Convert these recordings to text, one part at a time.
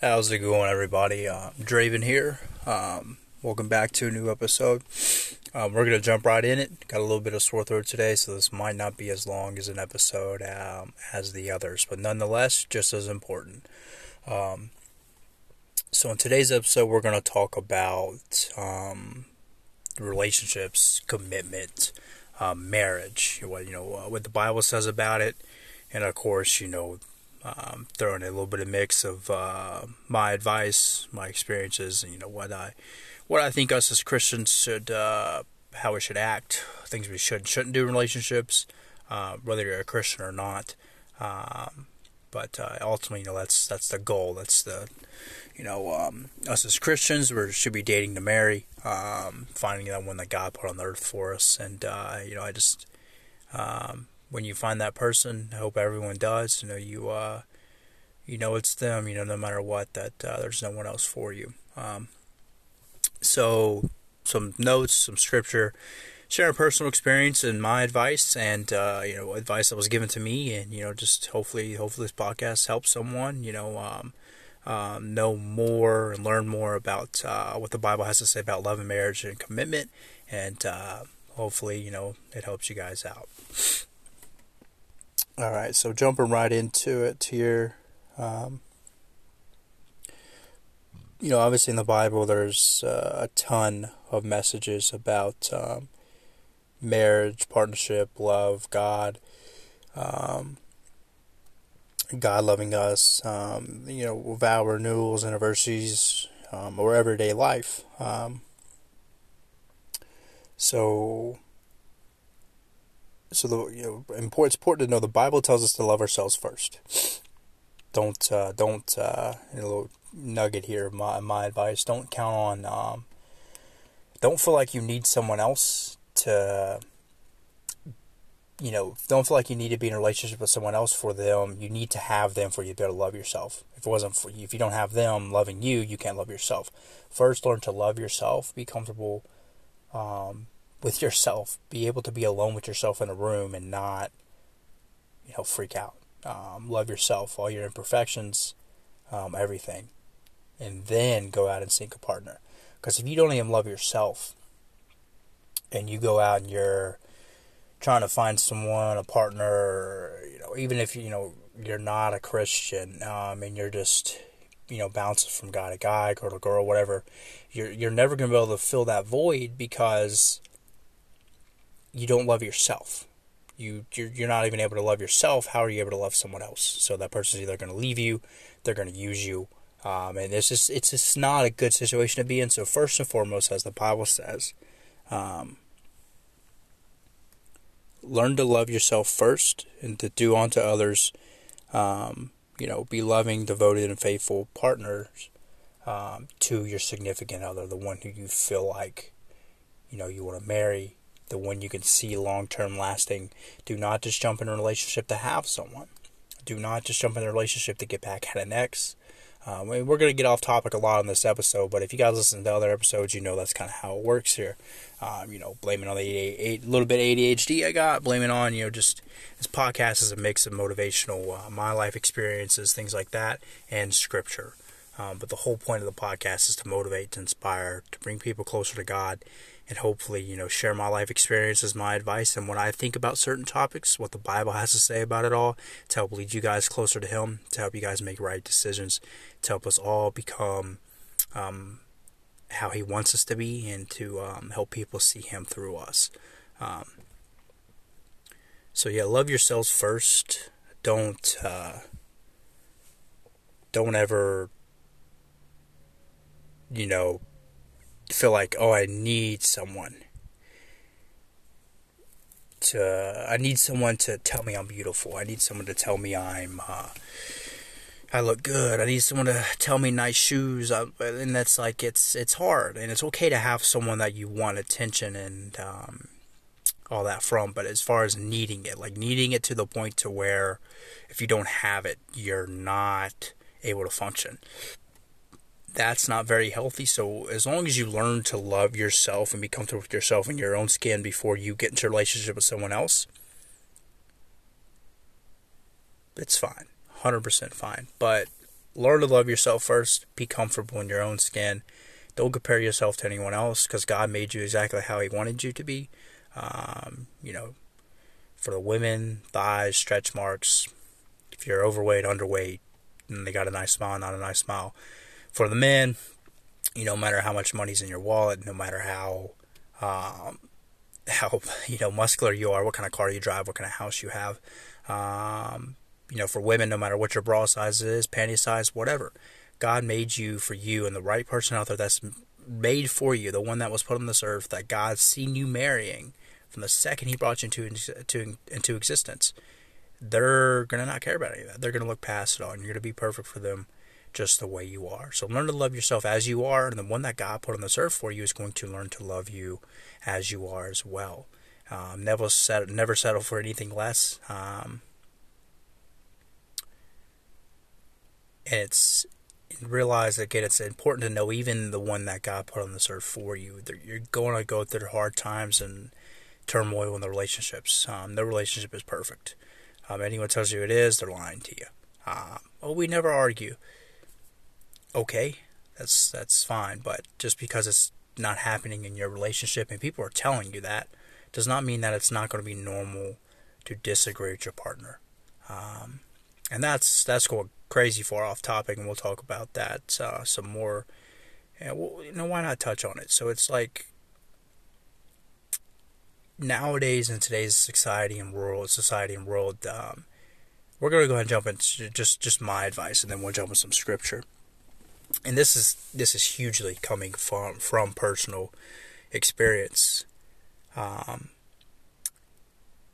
How's it going, everybody? Uh, Draven here. Um, welcome back to a new episode. Um, we're gonna jump right in it. Got a little bit of sore throat today, so this might not be as long as an episode um, as the others, but nonetheless, just as important. Um, so, in today's episode, we're gonna talk about um, relationships, commitment, um, marriage. What you know, what the Bible says about it, and of course, you know um, throwing a little bit of mix of uh, my advice, my experiences, and you know what I what I think us as Christians should uh, how we should act, things we should shouldn't do in relationships, uh, whether you're a Christian or not. Um, but uh, ultimately, you know that's that's the goal. That's the you know um, us as Christians we should be dating to marry, um, finding that one that God put on the earth for us, and uh, you know I just um, when you find that person, I hope everyone does. You know, you uh, you know it's them. You know, no matter what, that uh, there's no one else for you. Um, so, some notes, some scripture, share a personal experience and my advice, and uh, you know, advice that was given to me, and you know, just hopefully, hopefully, this podcast helps someone. You know. Um, um, know more and learn more about uh, what the Bible has to say about love and marriage and commitment, and uh, hopefully, you know, it helps you guys out. All right, so jumping right into it here. Um, you know, obviously in the Bible, there's uh, a ton of messages about um, marriage, partnership, love, God, um, God loving us, um, you know, vow renewals, anniversaries, um, or everyday life. Um, so so the you know important, it's important to know the Bible tells us to love ourselves first. Don't uh, don't uh, a little nugget here. My my advice: don't count on. Um, don't feel like you need someone else to. You know, don't feel like you need to be in a relationship with someone else for them. You need to have them for you to be able to love yourself. If it wasn't for you, if you don't have them loving you, you can't love yourself. First, learn to love yourself. Be comfortable. Um, with yourself, be able to be alone with yourself in a room and not, you know, freak out. Um, love yourself, all your imperfections, um, everything, and then go out and seek a partner. Because if you don't even love yourself, and you go out and you're trying to find someone, a partner, you know, even if you know you're not a Christian, um, and you're just you know bouncing from guy to guy, girl to girl, whatever, you're you're never gonna be able to fill that void because you don't love yourself. You you're, you're not even able to love yourself. How are you able to love someone else? So that person's either going to leave you, they're going to use you, um, and it's just it's just not a good situation to be in. So first and foremost, as the Bible says, um, learn to love yourself first, and to do unto others. Um, you know, be loving, devoted, and faithful partners um, to your significant other, the one who you feel like, you know, you want to marry, the one you can see long term lasting. Do not just jump in a relationship to have someone. Do not just jump in a relationship to get back at an ex. Um, we're going to get off topic a lot on this episode, but if you guys listen to other episodes, you know that's kind of how it works here. Um, you know, blaming on the a little bit ADHD I got, blaming on, you know, just this podcast is a mix of motivational, uh, my life experiences, things like that, and scripture. Um, but the whole point of the podcast is to motivate, to inspire, to bring people closer to God, and hopefully, you know, share my life experiences, my advice, and when I think about certain topics, what the Bible has to say about it all, to help lead you guys closer to Him, to help you guys make right decisions, to help us all become um, how He wants us to be, and to um, help people see Him through us. Um, so yeah, love yourselves first. Don't uh, don't ever, you know, feel like, oh, I need someone to, I need someone to tell me I'm beautiful. I need someone to tell me I'm, uh, I look good. I need someone to tell me nice shoes. I, and that's like, it's, it's hard. And it's okay to have someone that you want attention and, um, all that from. But as far as needing it, like needing it to the point to where if you don't have it, you're not able to function that's not very healthy. So as long as you learn to love yourself and be comfortable with yourself and your own skin before you get into a relationship with someone else, it's fine. 100% fine. But learn to love yourself first. Be comfortable in your own skin. Don't compare yourself to anyone else because God made you exactly how He wanted you to be. Um, you know, for the women, thighs, stretch marks. If you're overweight, underweight, and they got a nice smile, not a nice smile. For the men, you know, no matter how much money's in your wallet, no matter how um, how you know muscular you are, what kind of car you drive, what kind of house you have. Um, you know, for women, no matter what your bra size is, panty size, whatever, God made you for you, and the right person out there that's made for you, the one that was put on this earth that God's seen you marrying from the second He brought you into into, into existence. They're gonna not care about any of that. They're gonna look past it all, and you're gonna be perfect for them just the way you are. So learn to love yourself as you are, and the one that God put on this earth for you is going to learn to love you as you are as well. Um, never settle, never settle for anything less. Um, and it's realize again it's important to know even the one that God put on this earth for you. You're going to go through hard times and turmoil in the relationships. Um, no relationship is perfect. Um, anyone tells you it is, they're lying to you. Uh, oh, we never argue okay, that's that's fine. But just because it's not happening in your relationship and people are telling you that, does not mean that it's not going to be normal to disagree with your partner. Um, and that's that's going crazy far off topic, and we'll talk about that uh, some more. And well, you know, why not touch on it? So it's like nowadays in today's society and world, society and world, um, we're going to go ahead and jump into just just my advice, and then we'll jump into some scripture and this is this is hugely coming from from personal experience. Um,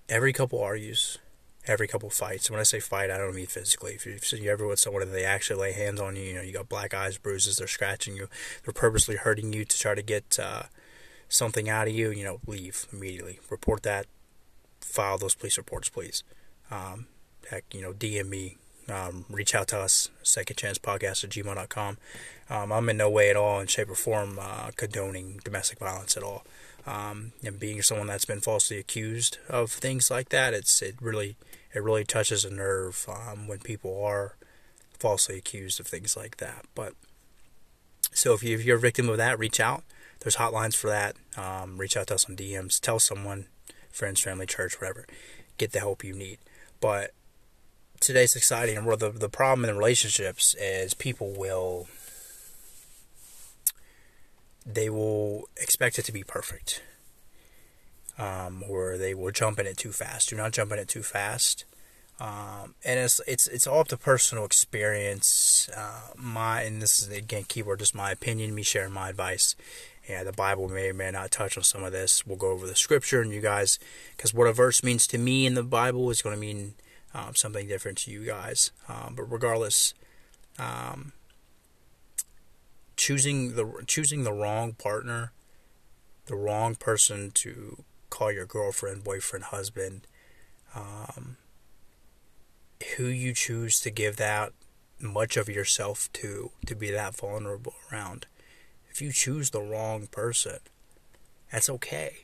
every couple argues, every couple fights. when I say fight, I don't mean physically. If, you, if you're ever with someone and they actually lay hands on you, you know, you got black eyes, bruises, they're scratching you, they're purposely hurting you to try to get uh, something out of you, you know, leave immediately. Report that. File those police reports, please. Um, heck, you know, DM me, um, reach out to us, secondchancepodcast at gmail.com. Um, I'm in no way at all, in shape or form, uh, condoning domestic violence at all. Um, and being someone that's been falsely accused of things like that, it's it really it really touches a nerve um, when people are falsely accused of things like that. But so if, you, if you're a victim of that, reach out. There's hotlines for that. Um, reach out to us on DMs. Tell someone, friends, family, church, whatever. Get the help you need. But today's society and the the problem in relationships is people will they will expect it to be perfect, um, or they will jump in it too fast. Do not jump in it too fast. Um, and it's it's it's all up to personal experience. Uh, my and this is again keyword just my opinion, me sharing my advice. Yeah, the Bible may or may not touch on some of this. We'll go over the scripture and you guys, because what a verse means to me in the Bible is going to mean um, something different to you guys. Um, but regardless, um, choosing the choosing the wrong partner, the wrong person to call your girlfriend, boyfriend, husband, um, who you choose to give that much of yourself to, to be that vulnerable around. If you choose the wrong person, that's okay.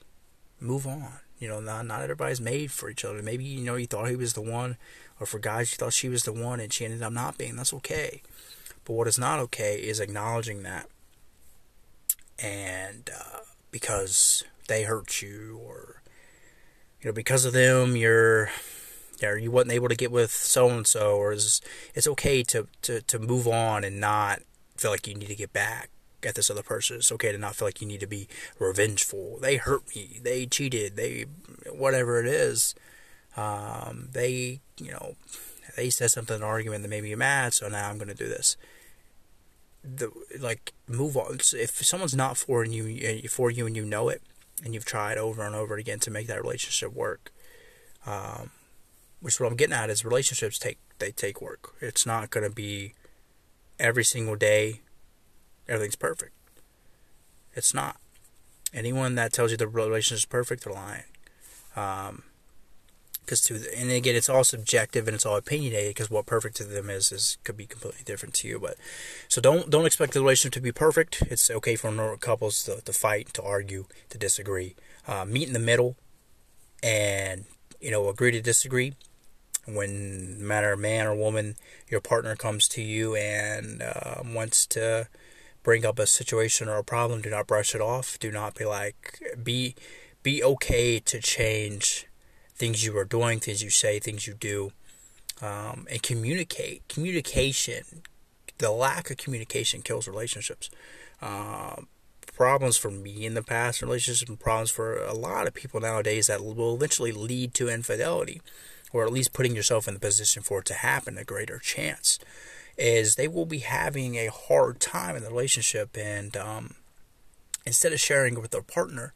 Move on. You know, not not everybody's made for each other. Maybe you know you thought he was the one, or for guys you thought she was the one, and she ended up not being. That's okay. But what is not okay is acknowledging that, and uh, because they hurt you, or you know, because of them, you're or you wasn't able to get with so and so, or it's, it's okay to, to, to move on and not feel like you need to get back at this other person. It's okay to not feel like you need to be revengeful. They hurt me. They cheated. They, whatever it is. Um, they, you know, they said something in an argument that made me mad, so now I'm going to do this. The like move on. If someone's not for you, for you, and you know it, and you've tried over and over again to make that relationship work, um, which what I'm getting at is relationships take they take work. It's not going to be every single day everything's perfect. It's not. Anyone that tells you the relationship is perfect, they're lying. Um, because to and again, it's all subjective and it's all opinionated. Because what perfect to them is is could be completely different to you. But so don't don't expect the relationship to be perfect. It's okay for couples to, to fight, to argue, to disagree. Uh, meet in the middle, and you know agree to disagree. when matter man or woman, your partner comes to you and uh, wants to bring up a situation or a problem, do not brush it off. Do not be like be be okay to change things you are doing, things you say, things you do, um, and communicate. Communication, the lack of communication kills relationships. Uh, problems for me in the past, relationships and problems for a lot of people nowadays that will eventually lead to infidelity, or at least putting yourself in the position for it to happen, a greater chance, is they will be having a hard time in the relationship, and um, instead of sharing with their partner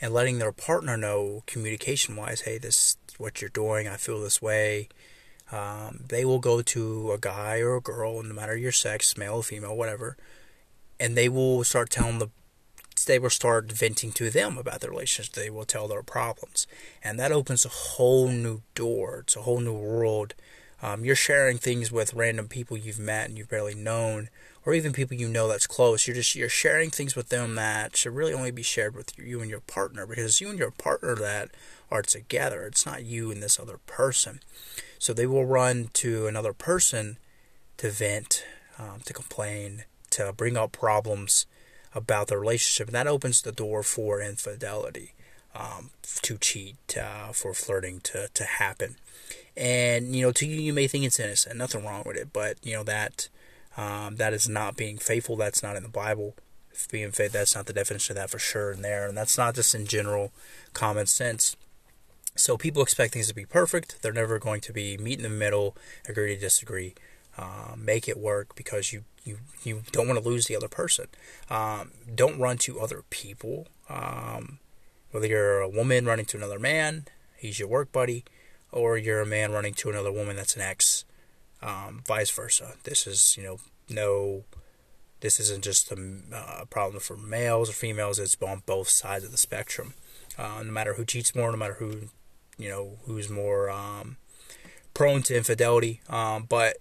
and letting their partner know communication wise, hey, this is what you're doing, I feel this way. Um, they will go to a guy or a girl, no matter your sex, male female, whatever, and they will start telling the they will start venting to them about their relationship. They will tell their problems, and that opens a whole new door. It's a whole new world. Um, you're sharing things with random people you've met and you've barely known, or even people you know that's close. You're just you're sharing things with them that should really only be shared with you and your partner because you and your partner that are together. It's not you and this other person. So they will run to another person to vent, um, to complain, to bring up problems about the relationship, and that opens the door for infidelity, um, to cheat, uh, for flirting to to happen. And you know, to you, you may think it's innocent, nothing wrong with it, but you know that um, that is not being faithful. That's not in the Bible. Being faithful, that's not the definition of that for sure in there, and that's not just in general common sense. So people expect things to be perfect. They're never going to be meet in the middle, agree to disagree, uh, make it work because you you you don't want to lose the other person. Um, don't run to other people. Um, whether you're a woman running to another man, he's your work buddy, or you're a man running to another woman that's an ex, um, vice versa. This is you know no. This isn't just a uh, problem for males or females. It's on both sides of the spectrum. Uh, no matter who cheats more, no matter who, you know, who's more um, prone to infidelity. Um, but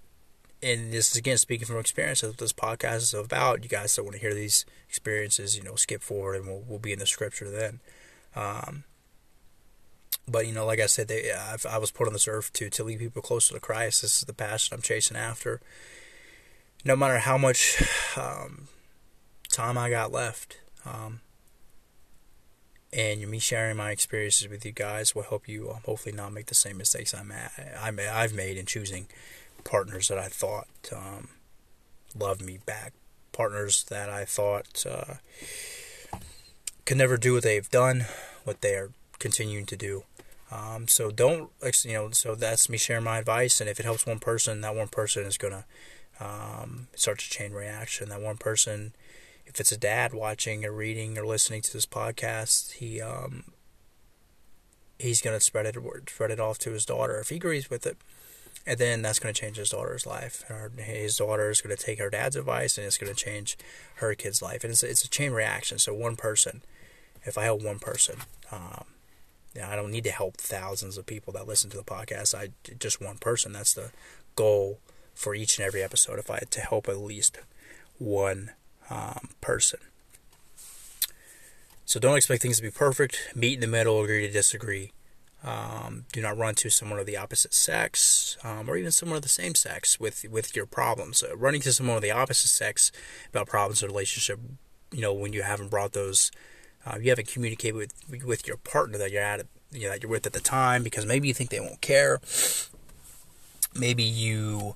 and this is again speaking from experience of this podcast is about. You guys that want to hear these experiences, you know, skip forward and we'll, we'll be in the scripture then. Um, but you know, like I said, they, I've, i was put on this earth to to lead people closer to Christ. This is the passion I'm chasing after. No matter how much um, time I got left, um, and me sharing my experiences with you guys will help you um, hopefully not make the same mistakes I'm at, I'm I've made in choosing partners that I thought um, loved me back, partners that I thought uh, could never do what they've done, what they are continuing to do. Um, so don't, you know, so that's me sharing my advice. And if it helps one person, that one person is going to um, start a chain reaction. That one person, if it's a dad watching or reading or listening to this podcast, he, um, he's going to spread it, spread it off to his daughter if he agrees with it and then that's going to change his daughter's life. his daughter is going to take her dad's advice, and it's going to change her kid's life. And it's, it's a chain reaction. So one person, if I help one person, um, you know, I don't need to help thousands of people that listen to the podcast. I just one person. That's the goal for each and every episode. If I had to help at least one um, person. So don't expect things to be perfect. Meet in the middle, agree to disagree. Um, do not run to someone of the opposite sex, um, or even someone of the same sex with with your problems. Uh, running to someone of the opposite sex about problems in a relationship, you know, when you haven't brought those, uh, you haven't communicated with with your partner that you're at, you know, that you're with at the time, because maybe you think they won't care. Maybe you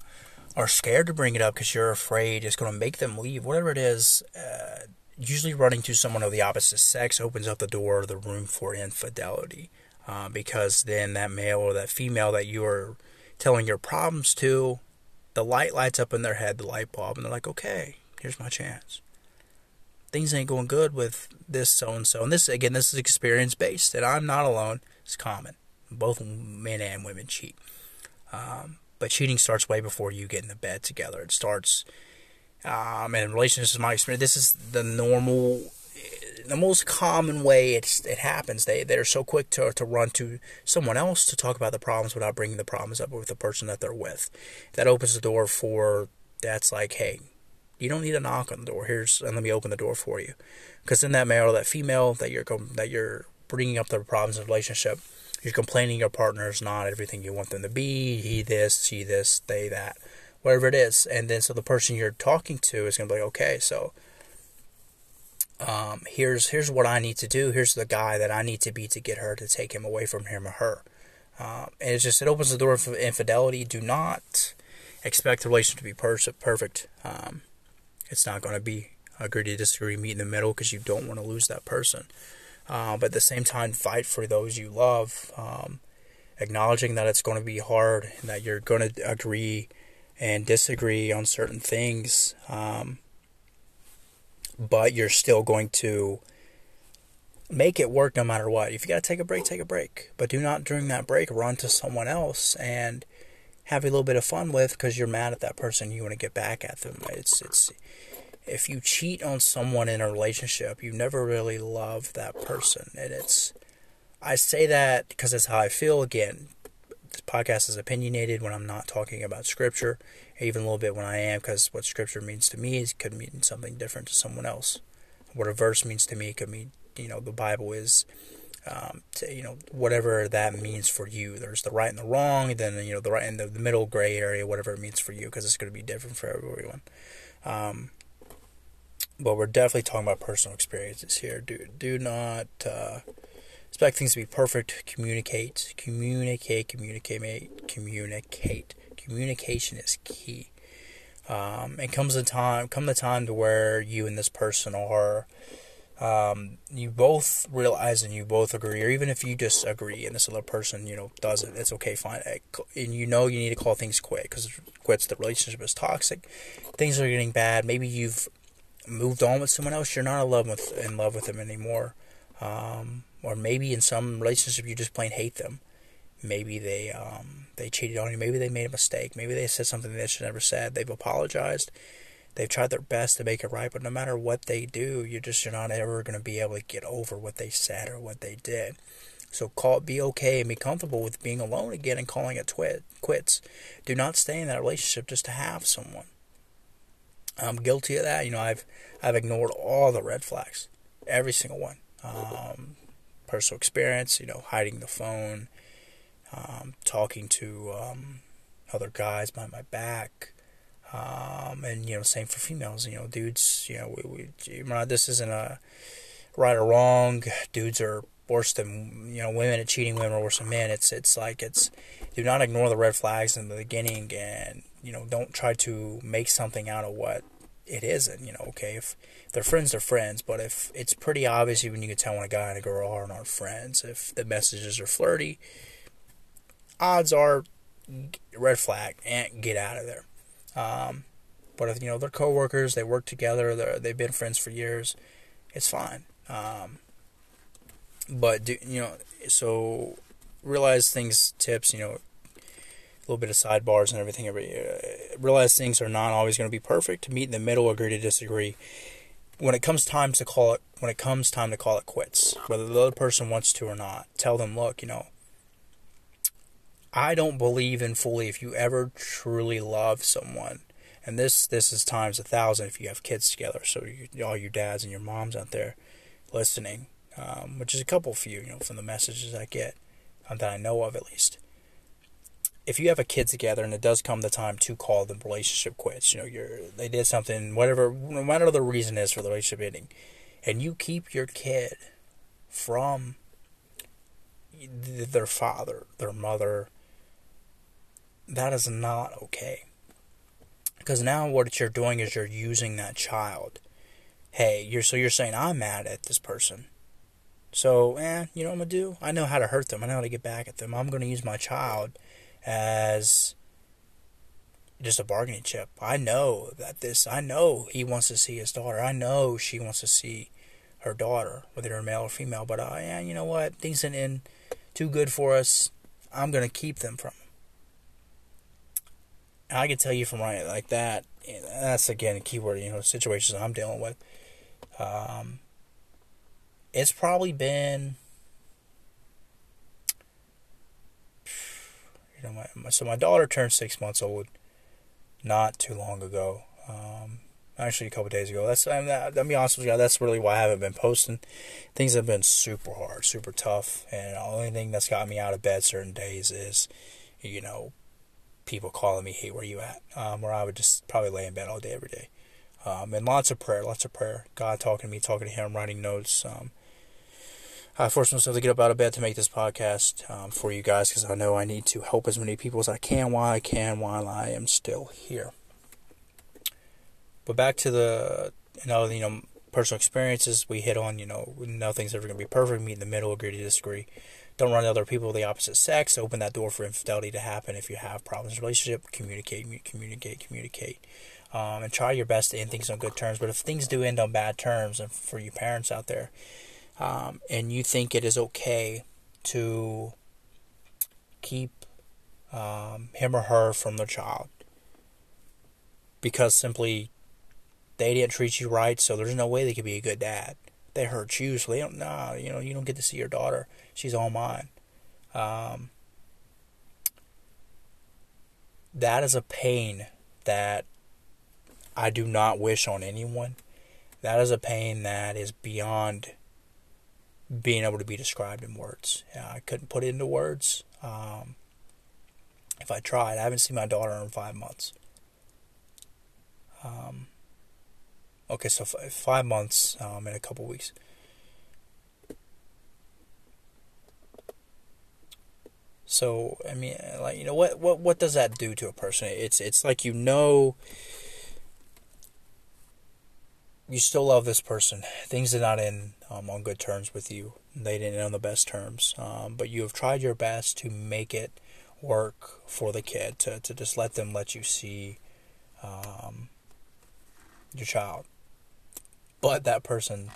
are scared to bring it up because you're afraid it's going to make them leave. Whatever it is. Uh, usually running to someone of the opposite sex opens up the door, the room for infidelity uh, because then that male or that female that you are telling your problems to, the light lights up in their head, the light bulb, and they're like, okay, here's my chance. Things ain't going good with this so and so. And this, again, this is experience based, and I'm not alone. It's common. Both men and women cheat. Um, but cheating starts way before you get in the bed together. It starts, um, and relationships, my experience, this is the normal the most common way it's, it happens. They they're so quick to to run to someone else to talk about the problems without bringing the problems up with the person that they're with. That opens the door for that's like, hey, you don't need to knock on the door. Here's and let me open the door for you, because then that male or that female that you're that you're bringing up the problems in the relationship, you're complaining your partner is not everything you want them to be. He this, she this, they that, whatever it is. And then so the person you're talking to is gonna be like, okay, so um, here's here's what I need to do. Here's the guy that I need to be to get her to take him away from him or her. Um, and it's just it opens the door for infidelity. Do not expect the relationship to be per- perfect. Um, it's not going to be agree to disagree, meet in the middle because you don't want to lose that person. Uh, but at the same time, fight for those you love, um, acknowledging that it's going to be hard and that you're going to agree and disagree on certain things. Um, but you're still going to make it work no matter what. If you got to take a break, take a break. But do not during that break run to someone else and have a little bit of fun with because you're mad at that person. You want to get back at them. It's it's if you cheat on someone in a relationship, you never really love that person, and it's. I say that because that's how I feel. Again, this podcast is opinionated when I'm not talking about scripture, even a little bit when I am, because what scripture means to me is, could mean something different to someone else. What a verse means to me could mean, you know, the Bible is, um, to, you know, whatever that means for you. There's the right and the wrong, then you know the right and the, the middle gray area, whatever it means for you, because it's going to be different for everyone. Um, but we're definitely talking about personal experiences here. Do do not. Uh, expect things to be perfect. Communicate, communicate, communicate, communicate. Communication is key. Um, and comes the time, come the time to where you and this person are, um, you both realize and you both agree, or even if you disagree and this other person, you know, doesn't, it's okay, fine. And you know you need to call things quit because quits the relationship is toxic. Things are getting bad. Maybe you've moved on with someone else. You're not in love with in love with them anymore. Um, or maybe in some relationship you just plain hate them. Maybe they um, they cheated on you. Maybe they made a mistake. Maybe they said something they should never said. They've apologized. They've tried their best to make it right, but no matter what they do, you're just you're not ever going to be able to get over what they said or what they did. So call be okay and be comfortable with being alone again and calling it twit, quits. Do not stay in that relationship just to have someone. I'm guilty of that. You know, I've I've ignored all the red flags, every single one. Um, personal experience, you know, hiding the phone, um, talking to um, other guys behind my back, um, and you know, same for females. You know, dudes. You know, we, we this isn't a right or wrong. Dudes are worse than you know women at cheating. Women are worse than men. It's it's like it's do not ignore the red flags in the beginning, and you know, don't try to make something out of what it isn't. You know, okay, if they're friends, they're friends. But if it's pretty obvious, even you can tell when a guy and a girl are not friends. If the messages are flirty, odds are red flag and get out of there. Um, but if you know they're coworkers, they work together, they've been friends for years, it's fine. Um, but do, you know, so realize things, tips. You know, a little bit of sidebars and everything. Uh, realize things are not always going to be perfect. Meet in the middle, agree to disagree when it comes time to call it when it comes time to call it quits, whether the other person wants to or not, tell them, look, you know, I don't believe in fully if you ever truly love someone, and this this is times a thousand if you have kids together. So you, all your dads and your moms out there listening, um, which is a couple you, you know, from the messages I get um, that I know of at least if you have a kid together and it does come the time to call the relationship quits, you know, you're they did something, whatever, no matter the reason is for the relationship ending, and you keep your kid from their father, their mother, that is not okay. Because now what you're doing is you're using that child. Hey, you're so you're saying I'm mad at this person. So, eh, you know what I'm gonna do? I know how to hurt them. I know how to get back at them. I'm gonna use my child as just a bargaining chip. I know that this, I know he wants to see his daughter. I know she wants to see her daughter, whether they're male or female. But uh, yeah, you know what? Things ain't in too good for us. I'm gonna keep them from. I can tell you from right like that. That's again a keyword. You know, situations I'm dealing with. Um, it's probably been You know, my, my, so my daughter turned six months old not too long ago. Um, actually a couple days ago. That's I mean, I'll be honest with you, that's really why I haven't been posting. Things have been super hard, super tough, and the only thing that's got me out of bed certain days is, you know, people calling me, "Hey, where you at?" Um, or I would just probably lay in bed all day every day, um, and lots of prayer, lots of prayer. God talking to me, talking to Him, writing notes. Um, I forced myself to get up out of bed to make this podcast um, for you guys because I know I need to help as many people as I can while I can while I am still here. But back to the you know you know personal experiences we hit on. You know nothing's ever going to be perfect. Meet in the middle, agree to disagree. Don't run other people of the opposite sex. Open that door for infidelity to happen if you have problems in relationship. Communicate, communicate, communicate. Um, and try your best to end things on good terms. But if things do end on bad terms, and for you parents out there, um, and you think it is okay to keep um, him or her from their child because simply they didn't treat you right, so there's no way they could be a good dad. They hurt you, so they don't. Nah, you know, you don't get to see your daughter. She's all mine. Um, that is a pain that I do not wish on anyone. That is a pain that is beyond being able to be described in words. Yeah, I couldn't put it into words. Um, if I tried, I haven't seen my daughter in five months. Um, okay, so f- five months um, in a couple weeks. So I mean, like you know, what what what does that do to a person? It's it's like you know you still love this person. Things did not end um, on good terms with you. They didn't end on the best terms, um, but you have tried your best to make it work for the kid to to just let them let you see um, your child. But that person,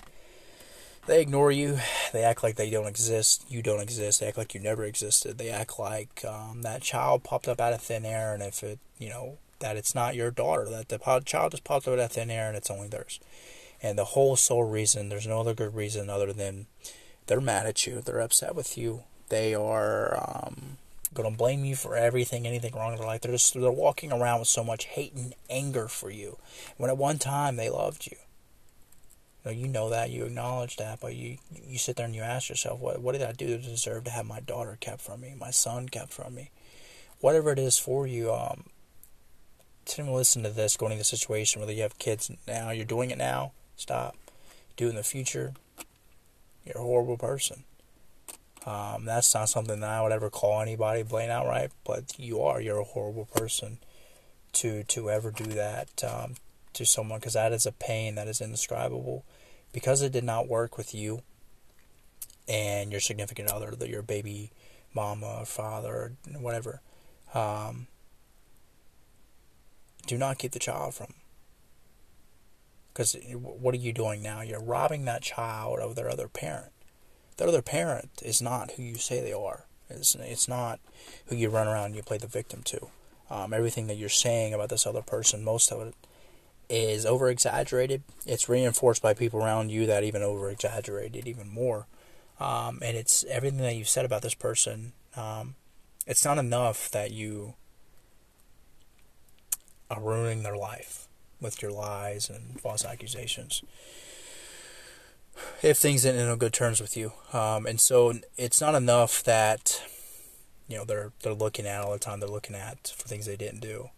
they ignore you. They act like they don't exist. You don't exist. They act like you never existed. They act like um, that child popped up out of thin air, and if it, you know, that it's not your daughter, that the child just popped up out of thin air and it's only theirs. And the whole sole reason, there's no other good reason other than they're mad at you, they're upset with you, they are um, going to blame you for everything, anything wrong in their life. They're just they're walking around with so much hate and anger for you. When at one time they loved you. You know, that, you acknowledge that, but you you sit there and you ask yourself, what what did I do to deserve to have my daughter kept from me, my son kept from me, whatever it is for you. Um, to listen to this, going into the situation whether you have kids now, you're doing it now, stop. Do it in the future, you're a horrible person. Um, that's not something that I would ever call anybody blatant outright, but you are. You're a horrible person to to ever do that um, to someone because that is a pain that is indescribable. Because it did not work with you and your significant other, your baby mama, father, whatever. Um, do not keep the child from. Because what are you doing now? You're robbing that child of their other parent. Their other parent is not who you say they are. It's, it's not who you run around and you play the victim to. Um, everything that you're saying about this other person, most of it is over exaggerated. It's reinforced by people around you that even over exaggerated even more. Um, and it's everything that you've said about this person. Um, it's not enough that you are ruining their life with your lies and false accusations. If things ain't in good terms with you, um, and so it's not enough that you know they're they're looking at all the time. They're looking at for things they didn't do.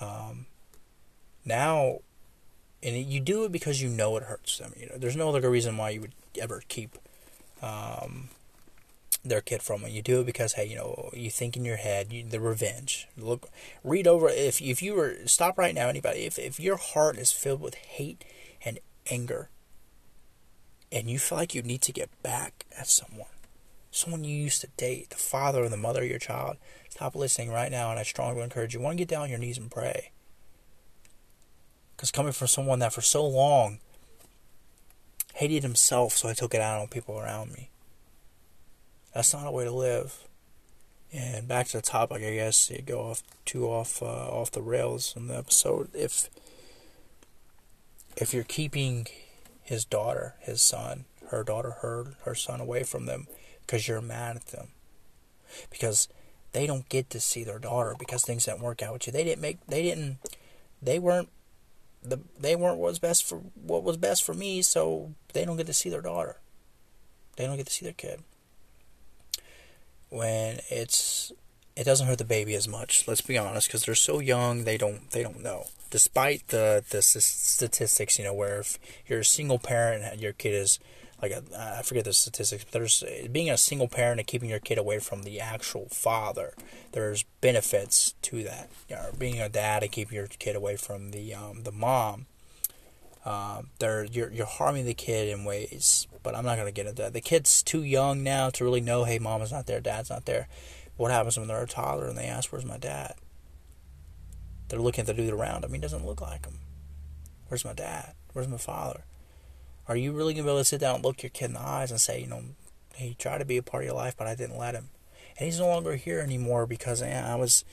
Um, now, and you do it because you know it hurts them. You know, there's no other reason why you would ever keep um, their kid from it. You do it because hey, you know, you think in your head you, the revenge. Look, read over if if you were stop right now, anybody. If if your heart is filled with hate and anger, and you feel like you need to get back at someone, someone you used to date, the father or the mother of your child, stop listening right now, and I strongly encourage you. Want to get down on your knees and pray. Because coming from someone that for so long hated himself, so I took it out on people around me that's not a way to live. And back to the topic, I guess you go off too off uh, off the rails in the episode. If if you're keeping his daughter, his son, her daughter, her her son away from them because you're mad at them, because they don't get to see their daughter because things didn't work out with you. They didn't make they didn't they weren't the they weren't what was best for what was best for me, so they don't get to see their daughter. They don't get to see their kid. When it's it doesn't hurt the baby as much. Let's be honest, because they're so young, they don't they don't know. Despite the the statistics, you know, where if you're a single parent and your kid is like a, I forget the statistics, but there's being a single parent and keeping your kid away from the actual father. There's benefits to that. You know, being a dad and keeping your kid away from the um, the mom. Uh, you're you're harming the kid in ways, but I'm not gonna get into that. The kid's too young now to really know. Hey, mama's not there, dad's not there. What happens when they're a toddler and they ask, "Where's my dad?" They're looking at the dude around them. He doesn't look like him. Where's my dad? Where's my father? Are you really going to be able to sit down and look your kid in the eyes and say, you know, he tried to be a part of your life, but I didn't let him. And he's no longer here anymore because eh, I was,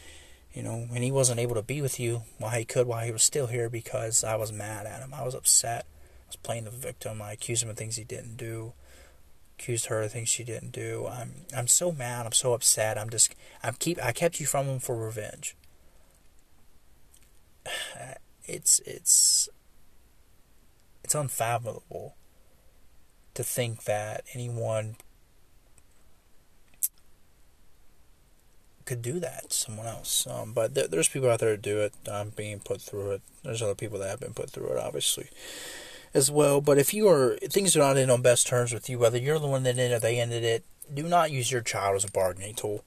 you know, and he wasn't able to be with you while he could, while he was still here because I was mad at him. I was upset. I was playing the victim. I accused him of things he didn't do. Accused her of things she didn't do. I'm I'm so mad. I'm so upset. I'm just I'm keep I kept you from him for revenge. It's it's it's unfathomable to think that anyone could do that to someone else. Um, but th- there's people out there to do it. I'm being put through it. There's other people that have been put through it, obviously, as well. But if you are things are not in on best terms with you, whether you're the one that ended it or they ended it, do not use your child as a bargaining tool.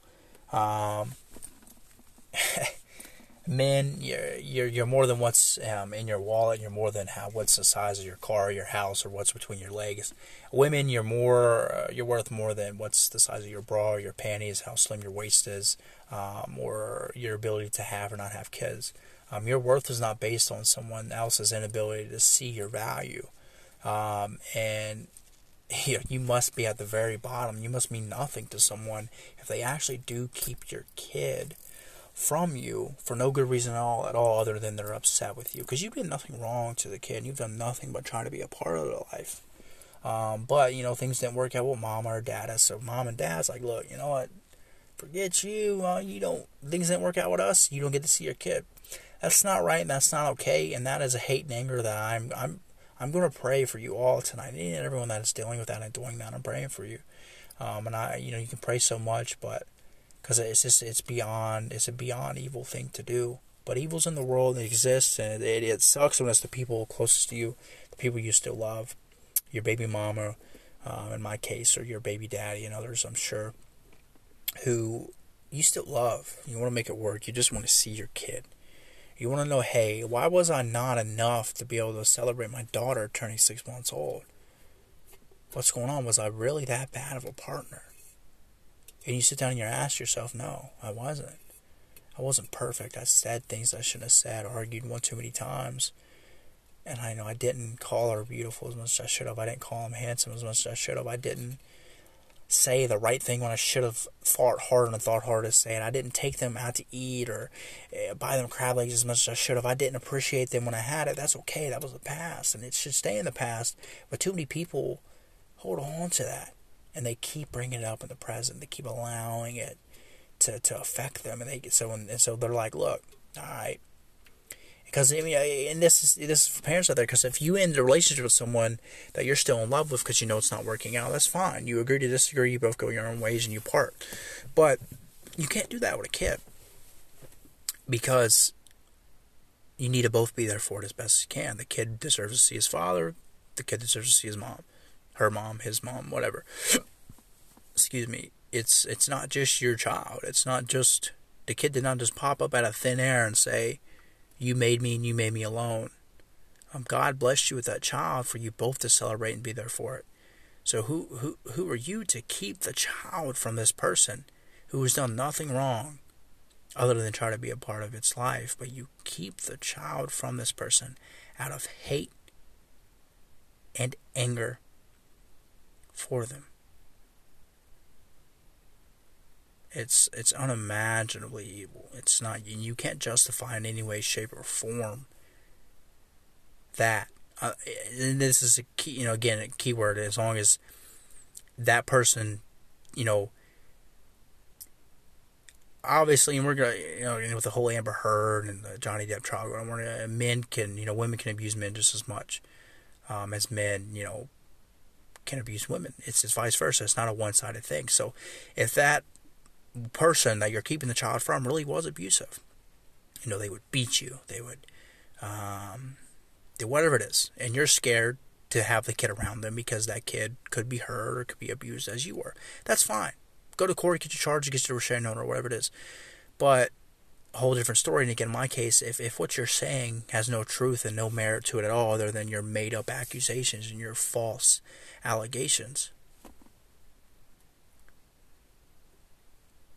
Um, men, you're you're, you're more than what's um, in your wallet. You're more than how what's the size of your car, your house, or what's between your legs. Women, you're more uh, you're worth more than what's the size of your bra or your panties, how slim your waist is, um, or your ability to have or not have kids. Um, your worth is not based on someone else's inability to see your value, um, and you, know, you must be at the very bottom. You must mean nothing to someone if they actually do keep your kid from you for no good reason at all, at all other than they're upset with you because you did nothing wrong to the kid. You've done nothing but try to be a part of their life. Um, but you know things didn't work out with mom or dad. So mom and dad's like, look, you know what? Forget you. Uh, you don't. Things didn't work out with us. You don't get to see your kid. That's not right. and That's not okay. And that is a hate and anger that I'm. I'm. I'm going to pray for you all tonight, and everyone that is dealing with that and doing that. I'm praying for you. Um, and I, you know, you can pray so much, but because it's just it's beyond it's a beyond evil thing to do. But evil's in the world, it exists, and it, it sucks when it's the people closest to you, the people you still love, your baby mama, um, in my case, or your baby daddy, and others, I'm sure, who you still love. You want to make it work. You just want to see your kid. You want to know, hey, why was I not enough to be able to celebrate my daughter turning six months old? What's going on? Was I really that bad of a partner? And you sit down and you ask yourself, no, I wasn't. I wasn't perfect. I said things I shouldn't have said, argued one too many times. And I know I didn't call her beautiful as much as I should have. I didn't call him handsome as much as I should have. I didn't say the right thing when I should have thought harder and thought harder to say it. I didn't take them out to eat or uh, buy them crab legs as much as I should have. I didn't appreciate them when I had it. That's okay. That was the past, and it should stay in the past. But too many people hold on to that and they keep bringing it up in the present. They keep allowing it to, to affect them, and they so and so they're like, look, all right, because I mean, and this is this is for parents out there. Because if you end a relationship with someone that you're still in love with because you know it's not working out, that's fine. You agree to disagree. You both go your own ways and you part. But you can't do that with a kid because you need to both be there for it as best as you can. The kid deserves to see his father. The kid deserves to see his mom her mom, his mom, whatever. Excuse me. It's it's not just your child. It's not just the kid did not just pop up out of thin air and say, "You made me and you made me alone." Um, God blessed you with that child for you both to celebrate and be there for it. So who who who are you to keep the child from this person who has done nothing wrong other than try to be a part of its life, but you keep the child from this person out of hate and anger for them. It's it's unimaginably evil. It's not you can't justify in any way, shape, or form that. Uh, this is a key, you know, again, a key word. As long as that person, you know, obviously, and we're gonna, you know, with the whole Amber Heard and the Johnny Depp trial, we're gonna, men can, you know, women can abuse men just as much um, as men, you know, can abuse women. It's, it's vice versa. It's not a one sided thing. So if that person that you're keeping the child from really was abusive, you know, they would beat you, they would, um, do whatever it is, and you're scared to have the kid around them because that kid could be hurt or could be abused as you were. That's fine. Go to court, get your charge against your restraining order or whatever it is. But whole different story. And again, in my case, if, if what you're saying has no truth and no merit to it at all, other than your made up accusations and your false allegations,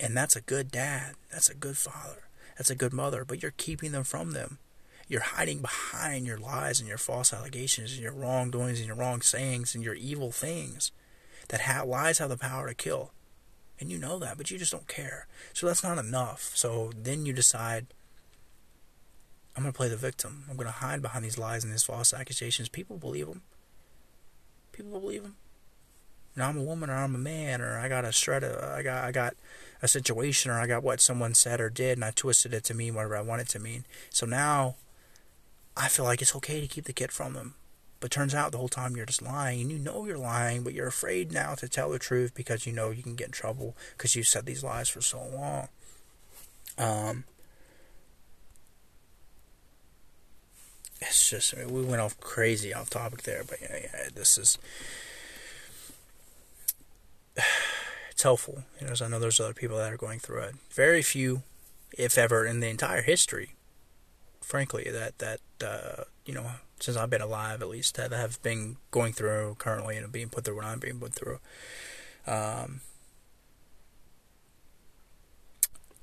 and that's a good dad, that's a good father, that's a good mother, but you're keeping them from them. You're hiding behind your lies and your false allegations and your wrongdoings and your wrong sayings and your evil things. That ha- lies have the power to kill. And you know that, but you just don't care. So that's not enough. So then you decide, I'm going to play the victim. I'm going to hide behind these lies and these false accusations. People believe them. People believe them. Now I'm a woman or I'm a man or I got a shred of, I got, I got a situation or I got what someone said or did and I twisted it to mean whatever I want it to mean. So now I feel like it's okay to keep the kid from them. But turns out the whole time you're just lying, and you know you're lying, but you're afraid now to tell the truth because you know you can get in trouble because you've said these lies for so long. Um, it's just I mean, we went off crazy off topic there, but yeah, yeah this is it's helpful. You know, I know there's other people that are going through it. Very few, if ever, in the entire history, frankly, that that uh, you know since I've been alive at least that have been going through currently and being put through what I'm being put through. Um,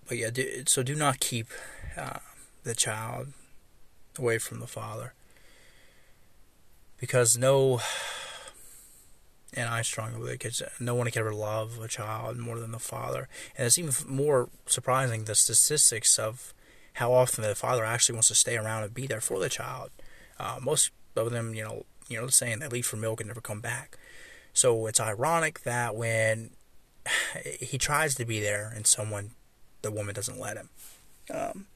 but yeah, do, so do not keep uh, the child away from the father because no, and I strongly believe because no one can ever love a child more than the father, and it's even more surprising the statistics of how often the father actually wants to stay around and be there for the child. Uh, most of them, you know, you know, saying they leave for milk and never come back. So it's ironic that when he tries to be there and someone, the woman doesn't let him. Um,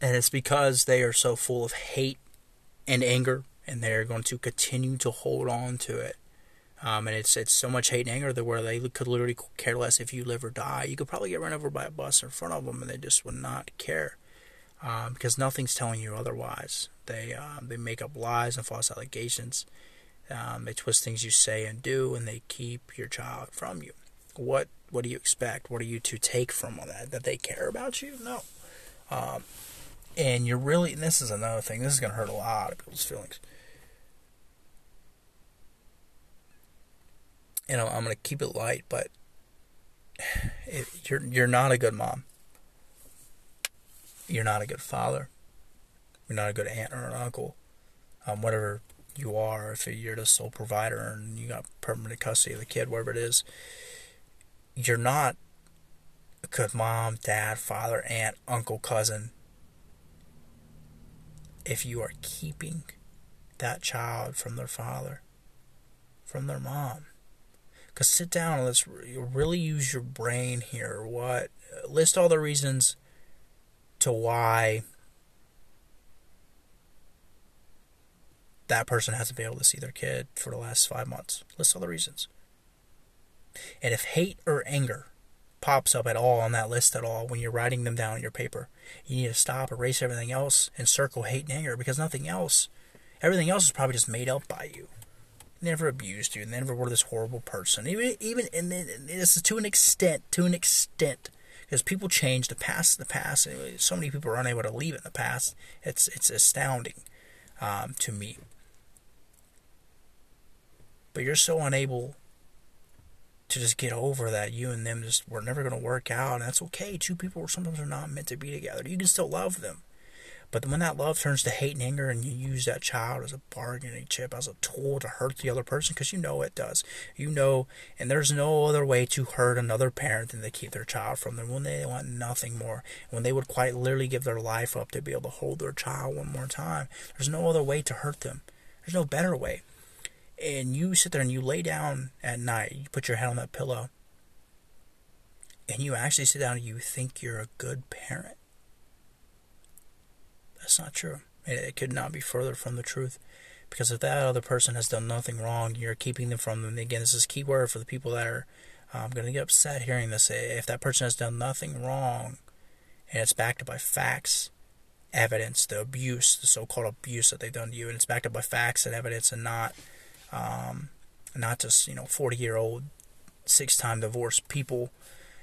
and it's because they are so full of hate and anger, and they're going to continue to hold on to it. Um, and it's it's so much hate and anger that where they could literally care less if you live or die. You could probably get run over by a bus in front of them, and they just would not care um, because nothing's telling you otherwise. They um, they make up lies and false allegations. Um, they twist things you say and do, and they keep your child from you. What what do you expect? What are you to take from all that? That they care about you? No. Um, and you're really. And this is another thing. This is going to hurt a lot of people's feelings. you know, I'm going to keep it light, but it, you're you're not a good mom. You're not a good father. You're not a good aunt or an uncle. Um, whatever you are, if you're the sole provider and you got permanent custody of the kid, whatever it is, you're not a good mom, dad, father, aunt, uncle, cousin. If you are keeping that child from their father, from their mom, because sit down and let's really use your brain here. What list all the reasons to why that person hasn't been able to see their kid for the last five months. List all the reasons. And if hate or anger pops up at all on that list at all when you're writing them down on your paper, you need to stop, erase everything else, and circle hate and anger because nothing else, everything else is probably just made up by you never abused you, never were this horrible person. Even even and this is to an extent, to an extent, because people change. The past, the past. So many people are unable to leave it in the past. It's it's astounding um, to me. But you're so unable to just get over that you and them just were never going to work out, and that's okay. Two people sometimes are not meant to be together. You can still love them. But when that love turns to hate and anger, and you use that child as a bargaining chip, as a tool to hurt the other person, because you know it does. You know, and there's no other way to hurt another parent than to keep their child from them when they want nothing more. When they would quite literally give their life up to be able to hold their child one more time. There's no other way to hurt them. There's no better way. And you sit there and you lay down at night, you put your head on that pillow, and you actually sit down and you think you're a good parent. That's not true. It, could not be further from the truth. Because if that other person has done nothing wrong, you're keeping them from them. Again, this is key word for the people that are um, going to get upset hearing this. If that person has done nothing wrong, and it's backed up by facts, evidence, the abuse, the so-called abuse that they've done to you, and it's backed up by facts and evidence, and not, um, not just you know forty-year-old, six-time divorced people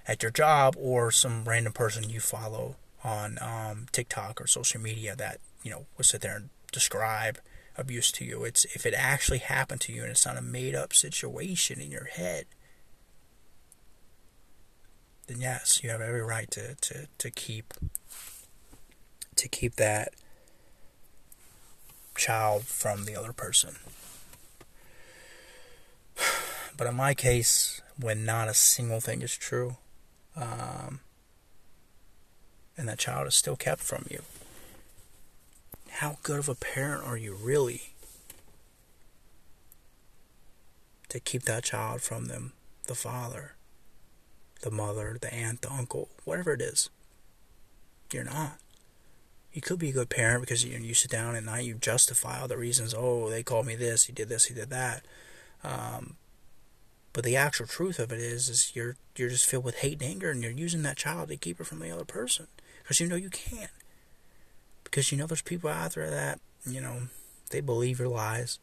at your job or some random person you follow on um, TikTok or social media that you know will sit there and describe abuse to you. It's if it actually happened to you and it's not a made-up situation in your head, then yes, you have every right to, to, to keep to keep that child from the other person. But in my case, when not a single thing is true, um, and that child is still kept from you, how good of a parent are you really to keep that child from them, the father? the mother, the aunt, the uncle, whatever it is. You're not. You could be a good parent because you, you sit down at night, you justify all the reasons. Oh, they called me this, he did this, he did that. Um, but the actual truth of it is, is you're you're just filled with hate and anger, and you're using that child to keep it from the other person because you know you can't. Because you know there's people out there that you know they believe your lies.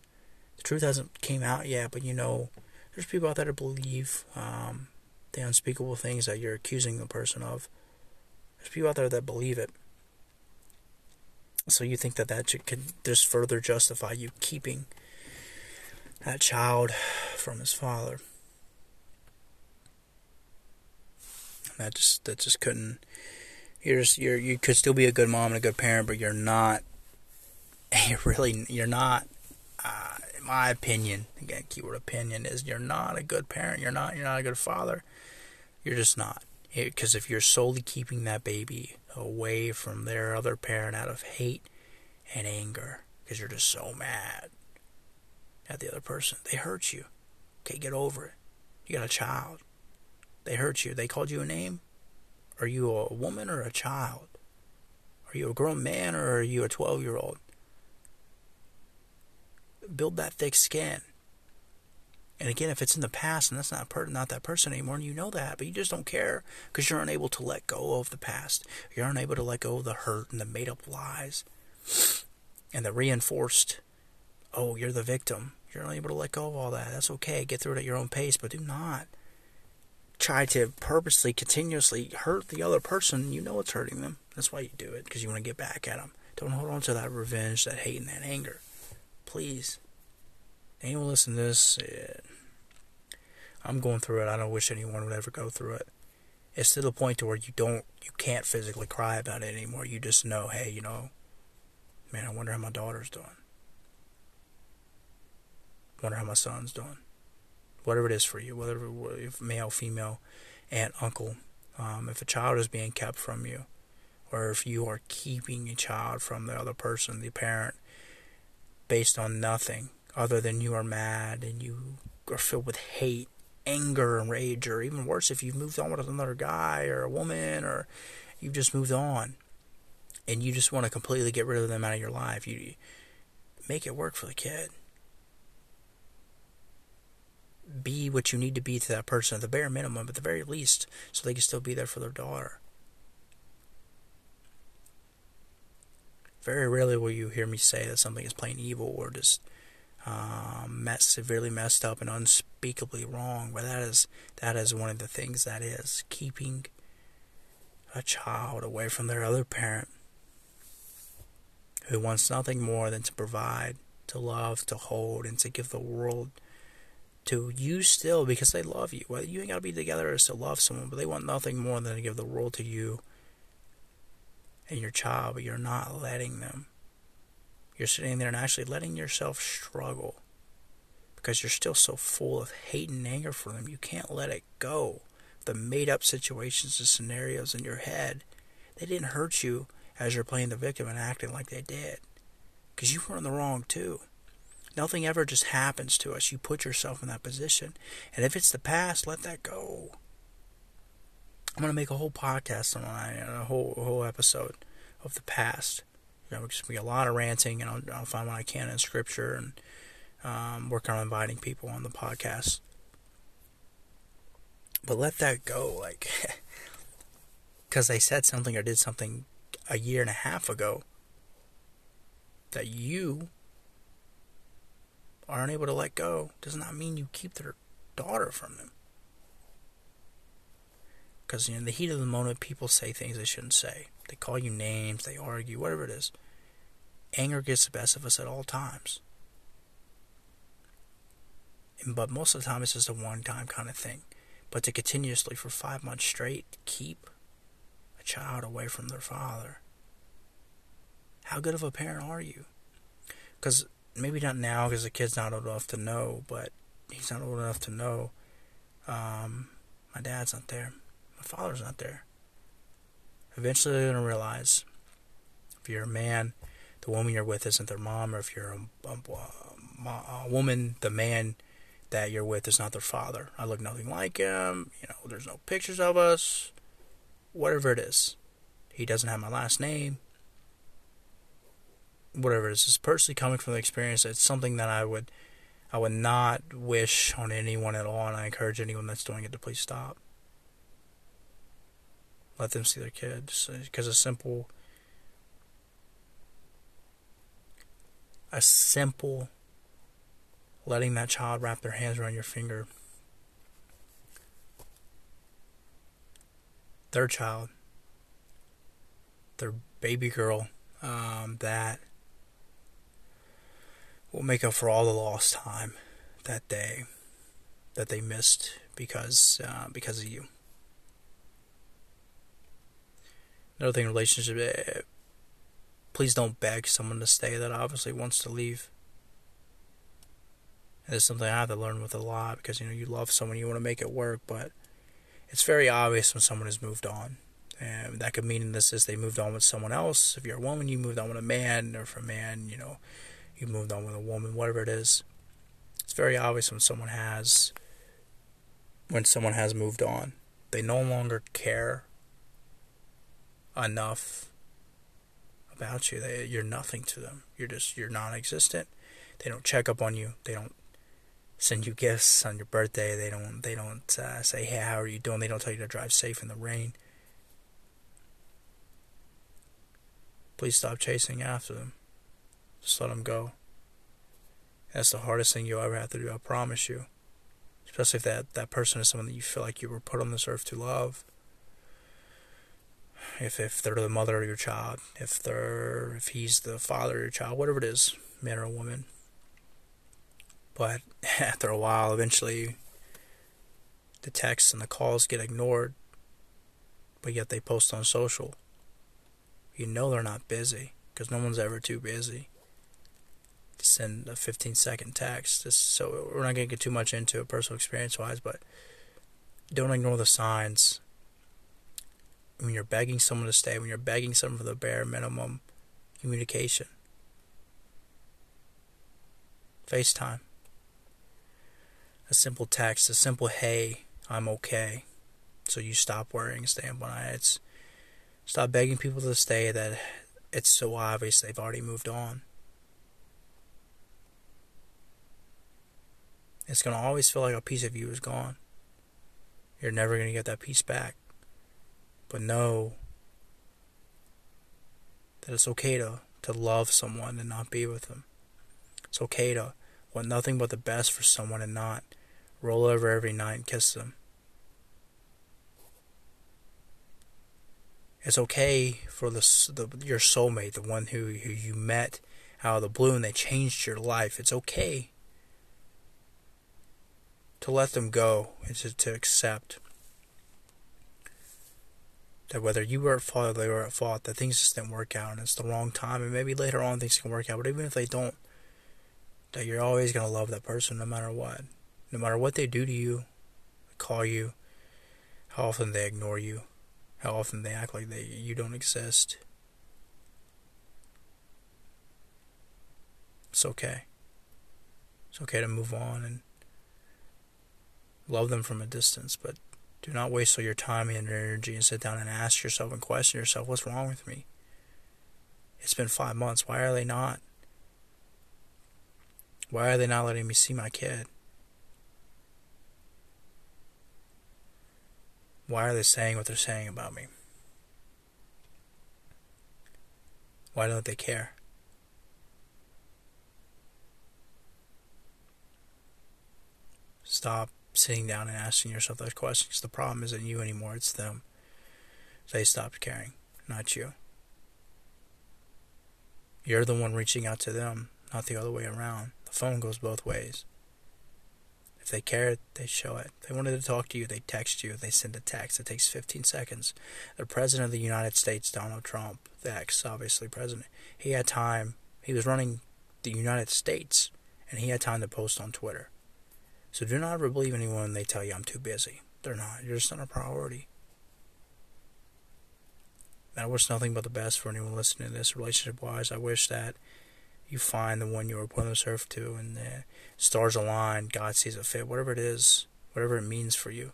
The truth hasn't came out yet, but you know there's people out there that believe um, the unspeakable things that you're accusing the person of. There's people out there that believe it. So you think that that could just further justify you keeping that child from his father. And that just that just couldn't. You're just, you're you could still be a good mom and a good parent, but you're not. You're really you're not. Uh, in my opinion, again, keyword opinion is you're not a good parent. You're not you're not a good father. You're just not. Because if you're solely keeping that baby away from their other parent out of hate and anger, because you're just so mad at the other person, they hurt you. Okay, get over it. You got a child. They hurt you. They called you a name. Are you a woman or a child? Are you a grown man or are you a 12 year old? Build that thick skin. And again, if it's in the past and that's not per- not that person anymore, and you know that, but you just don't care because you're unable to let go of the past. You're unable to let go of the hurt and the made up lies and the reinforced, oh, you're the victim. You're unable to let go of all that. That's okay. Get through it at your own pace, but do not try to purposely, continuously hurt the other person. You know it's hurting them. That's why you do it because you want to get back at them. Don't hold on to that revenge, that hate, and that anger. Please anyone listen to this, eh, I'm going through it. I don't wish anyone would ever go through it. It's to the point to where you don't, you can't physically cry about it anymore. You just know, hey, you know, man, I wonder how my daughter's doing. Wonder how my son's doing. Whatever it is for you, whether if male, female, aunt, uncle, um, if a child is being kept from you, or if you are keeping a child from the other person, the parent, based on nothing, other than you are mad and you are filled with hate, anger, and rage, or even worse, if you've moved on with another guy or a woman, or you've just moved on and you just want to completely get rid of them out of your life, you make it work for the kid. Be what you need to be to that person at the bare minimum, at the very least, so they can still be there for their daughter. Very rarely will you hear me say that something is plain evil or just um, mess, severely messed up and unspeakably wrong. But that is that is one of the things that is keeping a child away from their other parent who wants nothing more than to provide, to love, to hold, and to give the world to you still because they love you. Well, you ain't got to be together to still love someone, but they want nothing more than to give the world to you and your child, but you're not letting them. You're sitting there and actually letting yourself struggle because you're still so full of hate and anger for them. You can't let it go. The made up situations and scenarios in your head, they didn't hurt you as you're playing the victim and acting like they did because you were in the wrong too. Nothing ever just happens to us. You put yourself in that position. And if it's the past, let that go. I'm gonna make a whole podcast on a whole a whole episode of the past. You know, it's gonna be a lot of ranting, and I'll, I'll find what I can in scripture and um, work on inviting people on the podcast. But let that go, like, because they said something or did something a year and a half ago that you are unable to let go does not mean you keep their daughter from them. Because in the heat of the moment, people say things they shouldn't say. They call you names, they argue, whatever it is. Anger gets the best of us at all times. And, But most of the time, it's just a one time kind of thing. But to continuously, for five months straight, keep a child away from their father, how good of a parent are you? Because maybe not now, because the kid's not old enough to know, but he's not old enough to know. Um, my dad's not there. My father's not there. Eventually, they're going to realize if you're a man, the woman you're with isn't their mom, or if you're a, a, a woman, the man that you're with is not their father. I look nothing like him. You know, there's no pictures of us. Whatever it is. He doesn't have my last name. Whatever it is. It's personally coming from the experience. It's something that I would I would not wish on anyone at all, and I encourage anyone that's doing it to please stop. Let them see their kids. Because a simple a simple letting that child wrap their hands around your finger. Their child, their baby girl, um, that will make up for all the lost time that day that they missed because uh, because of you. Another thing, in relationship. Eh, please don't beg someone to stay that obviously wants to leave. It's something I have to learn with a lot because you know you love someone, you want to make it work, but it's very obvious when someone has moved on. And that could mean in this is they moved on with someone else. If you're a woman, you moved on with a man, or if a man, you know, you moved on with a woman, whatever it is. It's very obvious when someone has when someone has moved on. They no longer care enough about you. They, you're nothing to them. You're just you're non-existent. They don't check up on you. They don't send you gifts on your birthday. They don't they don't uh, say, "Hey, how are you doing?" They don't tell you to drive safe in the rain. Please stop chasing after them. Just let them go. That's the hardest thing you'll ever have to do. I promise you. Especially if that that person is someone that you feel like you were put on this earth to love. If if they're the mother of your child, if they're if he's the father of your child, whatever it is, man or woman but after a while, eventually, the texts and the calls get ignored, but yet they post on social. You know they're not busy because no one's ever too busy send a 15 second text. so we're not going to get too much into it personal experience wise, but don't ignore the signs. When you're begging someone to stay, when you're begging someone for the bare minimum communication, FaceTime a simple text, a simple hey, I'm okay. So you stop worrying, stay up on It's stop begging people to stay that it's so obvious they've already moved on. It's gonna always feel like a piece of you is gone. You're never gonna get that piece back. But know that it's okay to, to love someone and not be with them. It's okay to want nothing but the best for someone and not roll over every night and kiss them. It's okay for the, the your soulmate, the one who, who you met out of the blue and they changed your life. It's okay to let them go and to, to accept that whether you were at fault or they were at fault, that things just didn't work out and it's the wrong time, and maybe later on things can work out. But even if they don't, that you're always gonna love that person no matter what no matter what they do to you, call you, how often they ignore you, how often they act like they you don't exist. It's okay. It's okay to move on and love them from a distance, but Do not waste all your time and energy and sit down and ask yourself and question yourself, what's wrong with me? It's been five months. Why are they not? Why are they not letting me see my kid? Why are they saying what they're saying about me? Why don't they care? Stop sitting down and asking yourself those questions. The problem isn't you anymore, it's them. They stopped caring, not you. You're the one reaching out to them, not the other way around. The phone goes both ways. If they care, they show it. If they wanted to talk to you, they text you. They send a text. It takes 15 seconds. The President of the United States, Donald Trump, the ex, obviously, president, he had time. He was running the United States, and he had time to post on Twitter. So do not ever believe anyone when they tell you I'm too busy. They're not. You're just not a priority. I wish nothing but the best for anyone listening to this relationship wise. I wish that you find the one you were put on this earth to and the stars align, God sees it fit, whatever it is, whatever it means for you.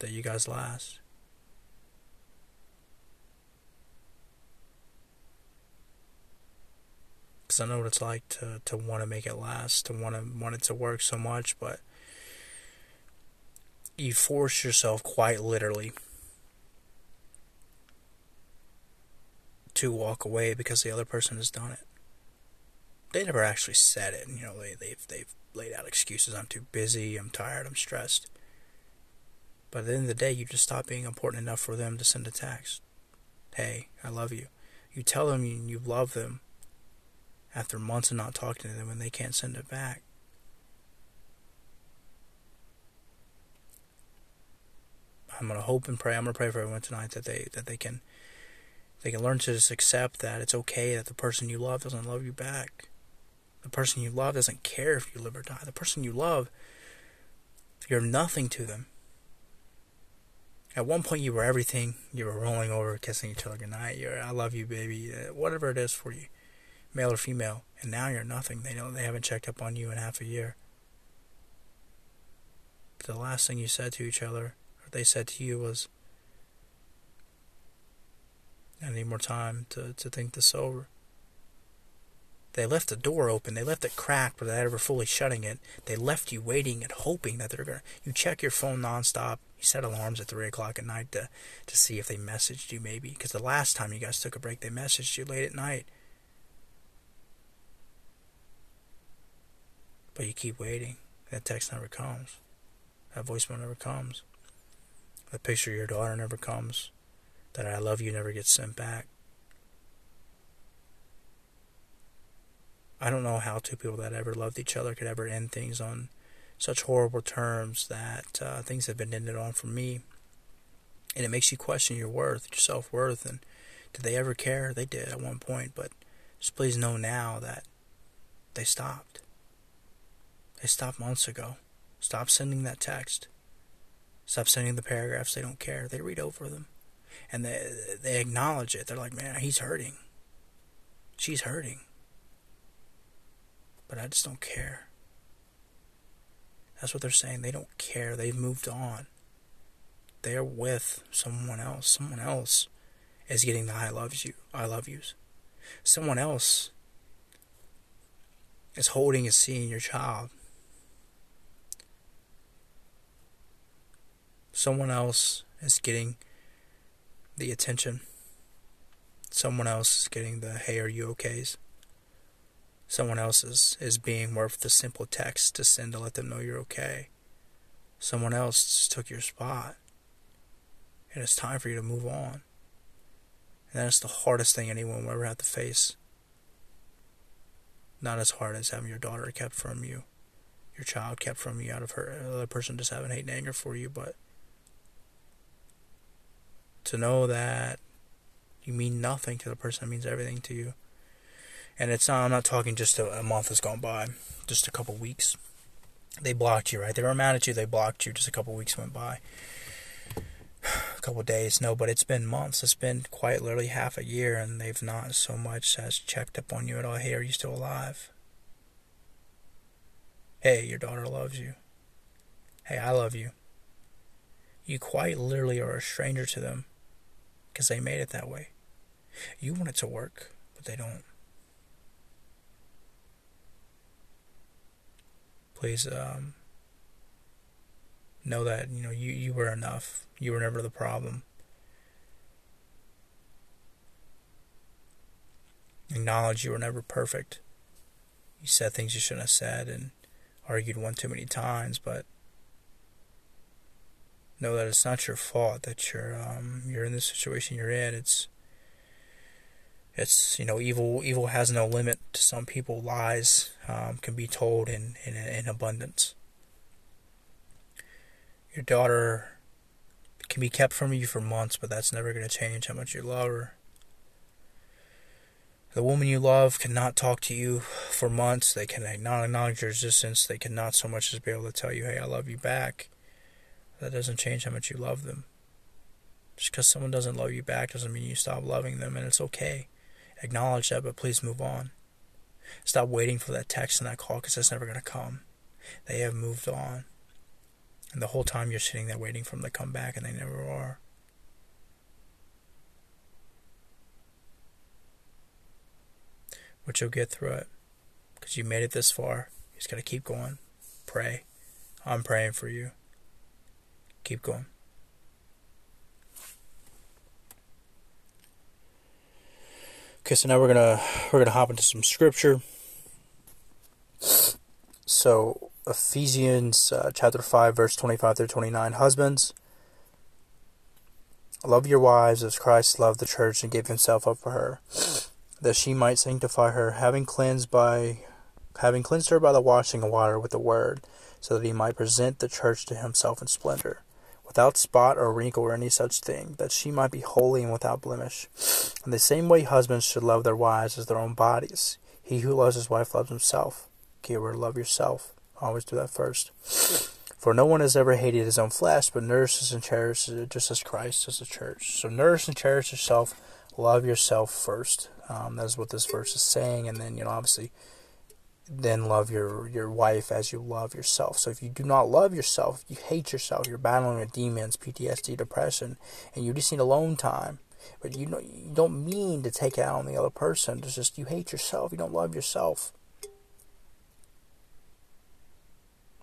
That you guys last. Because I know what it's like to, to want to make it last, to want to want it to work so much, but you force yourself quite literally to walk away because the other person has done it. They never actually said it, you know, they they've they've laid out excuses. I'm too busy, I'm tired, I'm stressed. But at the end of the day, you just stop being important enough for them to send a text. Hey, I love you. You tell them you, you love them after months of not talking to them and they can't send it back. I'm gonna hope and pray. I'm gonna pray for everyone tonight that they that they can they can learn to just accept that it's okay that the person you love doesn't love you back. The person you love doesn't care if you live or die. The person you love, you're nothing to them. At one point, you were everything. You were rolling over, kissing each other goodnight. You're, I love you, baby. Uh, whatever it is for you male or female, and now you're nothing. They don't they haven't checked up on you in half a year. The last thing you said to each other, or they said to you, was, "I need more time to to think this over." They left the door open. They left it cracked without ever fully shutting it. They left you waiting and hoping that they're gonna. You check your phone nonstop. You set alarms at three o'clock at night to to see if they messaged you maybe. Because the last time you guys took a break, they messaged you late at night. But you keep waiting. That text never comes. That voicemail never comes. The picture of your daughter never comes. That I love you never gets sent back. I don't know how two people that ever loved each other could ever end things on such horrible terms that uh, things have been ended on for me. And it makes you question your worth, your self worth. And did they ever care? They did at one point, but just please know now that they stopped. They stopped months ago. Stop sending that text. Stop sending the paragraphs. They don't care. They read over them. And they, they acknowledge it. They're like, man, he's hurting. She's hurting. But I just don't care. That's what they're saying. They don't care. They've moved on. They're with someone else. Someone else is getting the I love you. I love yous. Someone else is holding and seeing your child Someone else is getting the attention. Someone else is getting the hey, are you okays? Someone else is, is being worth the simple text to send to let them know you're okay. Someone else took your spot. And it's time for you to move on. And that's the hardest thing anyone will ever have to face. Not as hard as having your daughter kept from you, your child kept from you out of her, other person just having hate and anger for you, but to know that you mean nothing to the person that means everything to you. And it's not, I'm not talking just a, a month has gone by, just a couple weeks. They blocked you, right? They were mad at you, they blocked you, just a couple weeks went by. A couple days, no, but it's been months. It's been quite literally half a year, and they've not so much as checked up on you at all. Hey, are you still alive? Hey, your daughter loves you. hey, I love you. You quite literally are a stranger to them because they made it that way. You want it to work, but they don't. Please um, know that you know you, you were enough. You were never the problem. Acknowledge you were never perfect. You said things you shouldn't have said and argued one too many times, but know that it's not your fault that you're um, you're in the situation you're in. It's it's you know evil evil has no limit to some people. Lies um, can be told in, in in abundance. Your daughter can be kept from you for months, but that's never going to change how much you love her. The woman you love cannot talk to you for months. They can not acknowledge your existence. They cannot so much as be able to tell you, hey, I love you back. That doesn't change how much you love them. Just because someone doesn't love you back doesn't mean you stop loving them, and it's okay. Acknowledge that, but please move on. Stop waiting for that text and that call because that's never going to come. They have moved on. And the whole time you're sitting there waiting for them to come back, and they never are. But you'll get through it because you made it this far. You just got to keep going. Pray. I'm praying for you. Keep going. Okay, so now we're gonna we're gonna hop into some scripture. So Ephesians uh, chapter five, verse twenty-five through twenty-nine. Husbands, love your wives as Christ loved the church and gave himself up for her, that she might sanctify her, having cleansed by having cleansed her by the washing of water with the word, so that he might present the church to himself in splendor without spot or wrinkle or any such thing, that she might be holy and without blemish. In the same way, husbands should love their wives as their own bodies. He who loves his wife loves himself. Keyword love yourself. Always do that first. For no one has ever hated his own flesh, but nourishes and cherishes it just as Christ does the church. So nourish and cherish yourself. Love yourself first. Um, that's what this verse is saying. And then, you know, obviously, then love your your wife as you love yourself. So if you do not love yourself, you hate yourself, you're battling with demons, PTSD, depression, and you just need alone time. But you know you don't mean to take it out on the other person. It's just you hate yourself. You don't love yourself.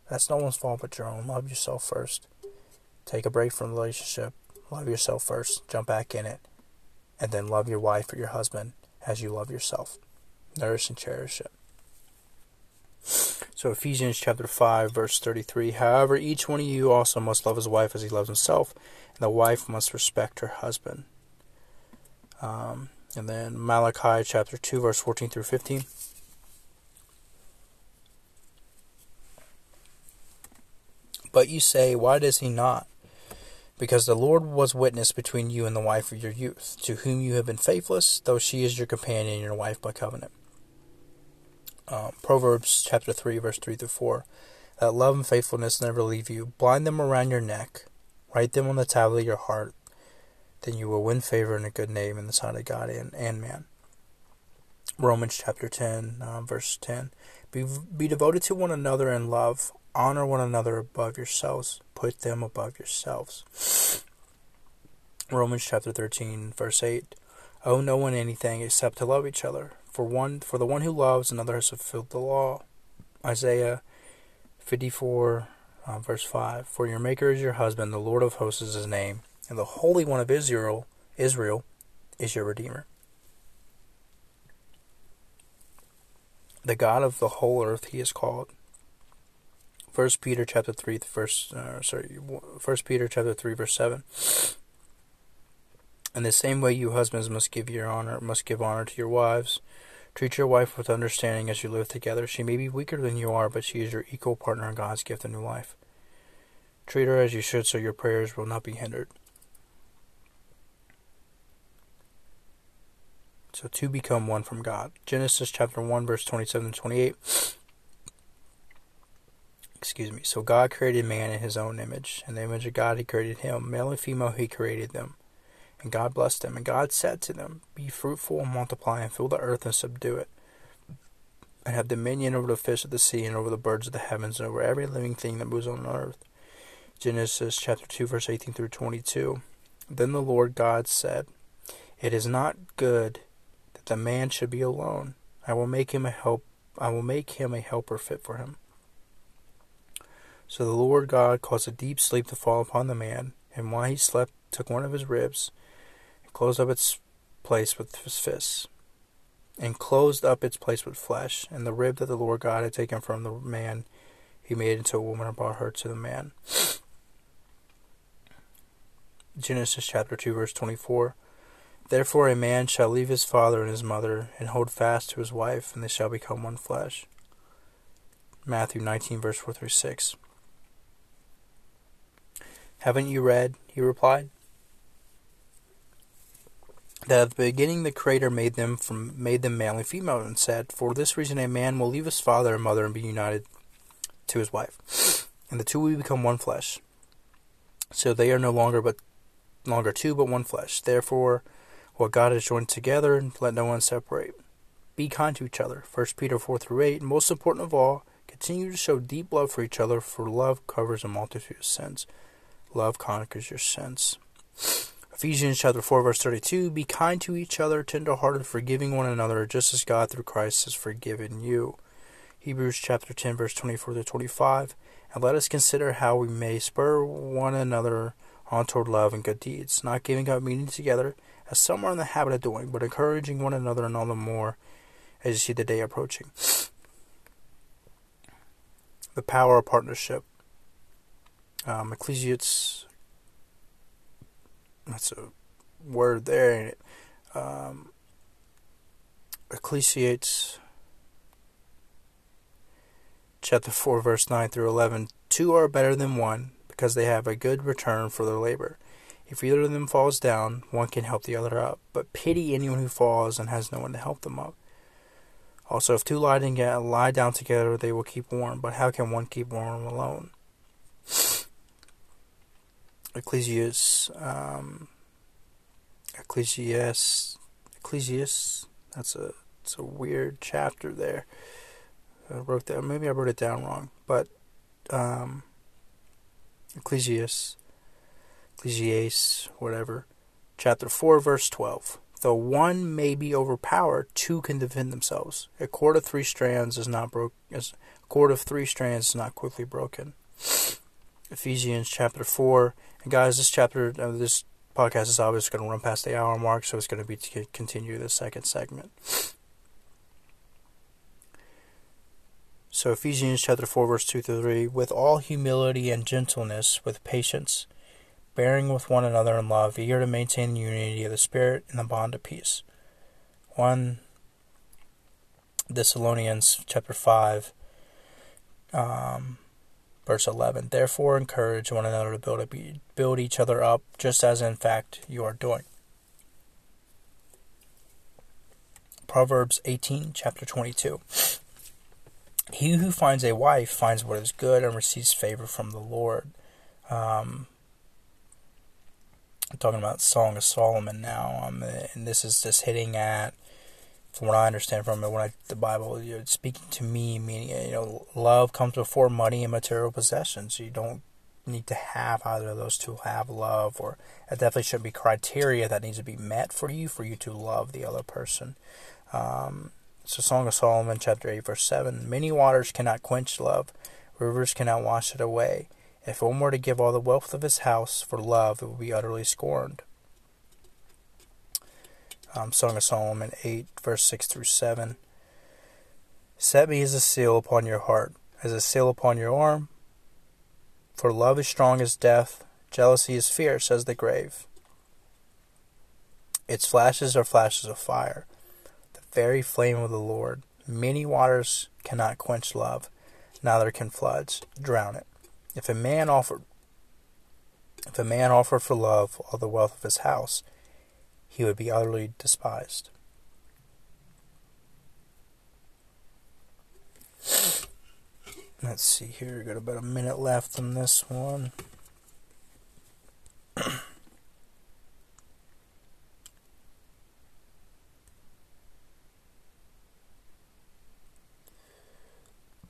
That's no one's fault but your own. Love yourself first. Take a break from the relationship. Love yourself first. Jump back in it. And then love your wife or your husband as you love yourself. Nourish and cherish it. So Ephesians chapter 5 verse 33, however each one of you also must love his wife as he loves himself, and the wife must respect her husband. Um, and then Malachi chapter 2 verse 14 through 15. But you say, why does he not? Because the Lord was witness between you and the wife of your youth, to whom you have been faithless, though she is your companion and your wife by covenant um, Proverbs chapter 3, verse 3 through 4. That love and faithfulness never leave you. Blind them around your neck. Write them on the tablet of your heart. Then you will win favor and a good name in the sight of God and, and man. Romans chapter 10, uh, verse 10. Be, be devoted to one another in love. Honor one another above yourselves. Put them above yourselves. Romans chapter 13, verse 8. Owe no one anything except to love each other. For one, for the one who loves another has fulfilled the law. Isaiah 54, uh, verse 5. For your Maker is your husband, the Lord of hosts is his name, and the Holy One of Israel, Israel, is your Redeemer. The God of the whole earth he is called. First Peter chapter three, uh, sorry, First Peter chapter three, verse seven. In the same way, you husbands must give your honor, must give honor to your wives Treat your wife with understanding as you live together. She may be weaker than you are, but she is your equal partner in God's gift of new life. Treat her as you should so your prayers will not be hindered. So two become one from God. Genesis chapter 1 verse 27 and 28. Excuse me. So God created man in his own image. In the image of God he created him. Male and female he created them. And God blessed them. And God said to them, Be fruitful and multiply, and fill the earth and subdue it, and have dominion over the fish of the sea, and over the birds of the heavens, and over every living thing that moves on earth. Genesis chapter 2, verse 18 through 22. Then the Lord God said, It is not good that the man should be alone. I will make him a help I will make him a helper fit for him. So the Lord God caused a deep sleep to fall upon the man, and while he slept took one of his ribs, closed up its place with his fists, and closed up its place with flesh, and the rib that the Lord God had taken from the man he made into a woman and brought her to the man. Genesis chapter 2, verse 24. Therefore a man shall leave his father and his mother, and hold fast to his wife, and they shall become one flesh. Matthew 19, verse 4 through 6. Haven't you read, he replied, that at the beginning the Creator made them from made them male and female, and said, For this reason a man will leave his father and mother and be united to his wife, and the two will become one flesh. So they are no longer but longer two, but one flesh. Therefore, what God has joined together, let no one separate. Be kind to each other. 1 Peter 4 through 8. And most important of all, continue to show deep love for each other, for love covers a multitude of sins. Love conquers your sins. Ephesians chapter 4 verse 32 Be kind to each other, tender-hearted, forgiving one another, just as God through Christ has forgiven you. Hebrews chapter 10 verse 24 to 25 And let us consider how we may spur one another on toward love and good deeds, not giving up meeting together, as some are in the habit of doing, but encouraging one another and all the more as you see the day approaching. The power of partnership. Um, Ecclesiastes, that's a word there. Um, Ecclesiastes chapter 4, verse 9 through 11. Two are better than one because they have a good return for their labor. If either of them falls down, one can help the other up, but pity anyone who falls and has no one to help them up. Also, if two lie, lie down together, they will keep warm, but how can one keep warm alone? Ecclesiastes, um, Ecclesiastes, Ecclesiastes, that's a, it's a weird chapter there. I wrote that, maybe I wrote it down wrong, but, um, Ecclesiastes, Ecclesiastes, whatever, chapter 4, verse 12. Though one may be overpowered, two can defend themselves. A cord of three strands is not broke. A cord of three strands is not quickly broken. Ephesians chapter four, and guys, this chapter, uh, this podcast is obviously going to run past the hour mark, so it's going to be to continue the second segment. So Ephesians chapter 4 verse 2 through 3 with all humility and gentleness with patience bearing with one another in love eager to maintain the unity of the spirit in the bond of peace. 1 Thessalonians chapter 5 um, verse 11 Therefore encourage one another to build, a, build each other up just as in fact you are doing. Proverbs 18 chapter 22 he who finds a wife finds what is good and receives favor from the Lord. Um, I'm talking about Song of Solomon now, um, and this is just hitting at, from what I understand from it, when I the Bible, you know, speaking to me, meaning you know, love comes before money and material possessions. You don't need to have either of those to have love, or it definitely shouldn't be criteria that needs to be met for you for you to love the other person. Um, a Song of Solomon, chapter 8, verse 7. Many waters cannot quench love, rivers cannot wash it away. If one were to give all the wealth of his house for love, it would be utterly scorned. Um, Song of Solomon 8, verse 6 through 7. Set me as a seal upon your heart, as a seal upon your arm. For love is strong as death, jealousy is fierce as the grave. Its flashes are flashes of fire the very flame of the Lord. Many waters cannot quench love, neither can floods drown it. If a man offered if a man offered for love all the wealth of his house, he would be utterly despised. Let's see here, got about a minute left on this one.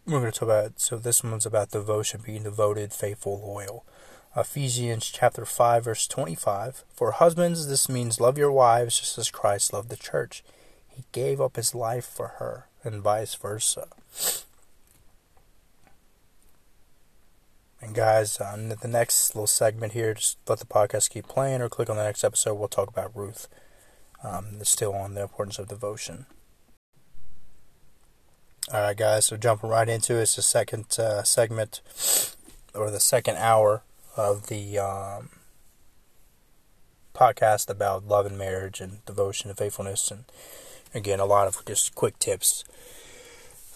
we're going to talk about so this one's about devotion being devoted faithful loyal Ephesians chapter 5 verse 25. For husbands this means love your wives just as Christ loved the church. He gave up his life for her and vice versa. And guys, on the next little segment here, just let the podcast keep playing or click on the next episode. We'll talk about Ruth. Um, it's still on the importance of devotion. Alright, guys, so jumping right into it, it's the second uh, segment or the second hour of the um, podcast about love and marriage and devotion and faithfulness, and again, a lot of just quick tips.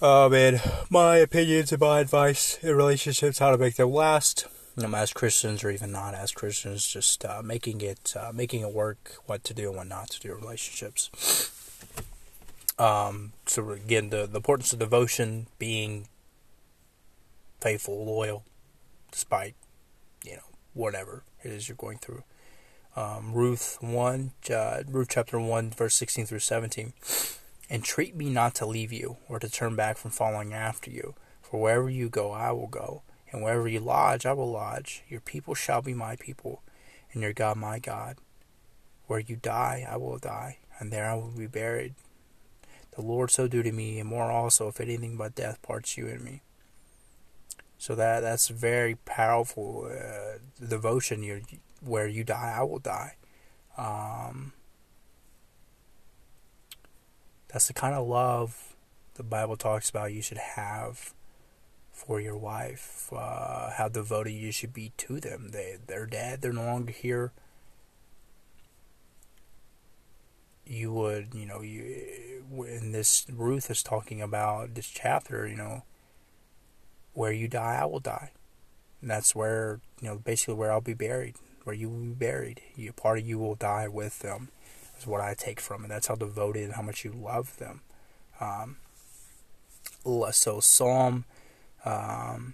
Um, and my opinions and my advice in relationships, how to make them last. You know, as Christians or even not as Christians, just uh, making it uh, making it work, what to do and what not to do in relationships. Um, so again, the, the importance of devotion, being faithful, loyal, despite whatever it is you're going through. Um, Ruth 1, uh, Ruth chapter 1, verse 16 through 17. Entreat me not to leave you, or to turn back from following after you. For wherever you go, I will go, and wherever you lodge, I will lodge. Your people shall be my people, and your God my God. Where you die, I will die, and there I will be buried. The Lord so do to me, and more also, if anything but death parts you and me. So that that's very powerful uh, devotion. You where you die, I will die. Um, that's the kind of love the Bible talks about you should have for your wife. Uh, how devoted you should be to them. They they're dead. They're no longer here. You would, you know, you in this Ruth is talking about this chapter. You know, where you die, I will die. And that's where, you know, basically where I'll be buried, where you will be buried. You, part of you will die with them, is what I take from it. That's how devoted and how much you love them. Um, so, Psalm, um,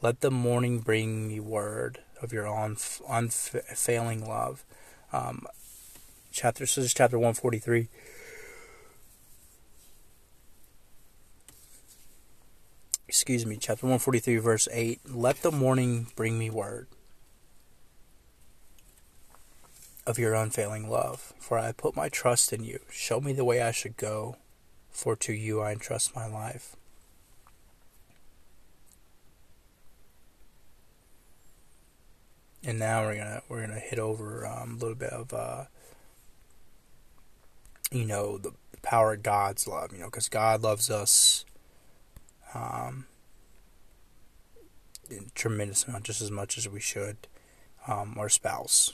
let the morning bring me word of your unf- unfailing love. Um, chapter, this is chapter 143. Excuse me, chapter 143, verse 8 Let the morning bring me word of your unfailing love, for I put my trust in you. Show me the way I should go, for to you I entrust my life. And now we're gonna we're gonna hit over um, a little bit of uh, you know the power of God's love, you know, because God loves us um, tremendous amount, just as much as we should um, our spouse.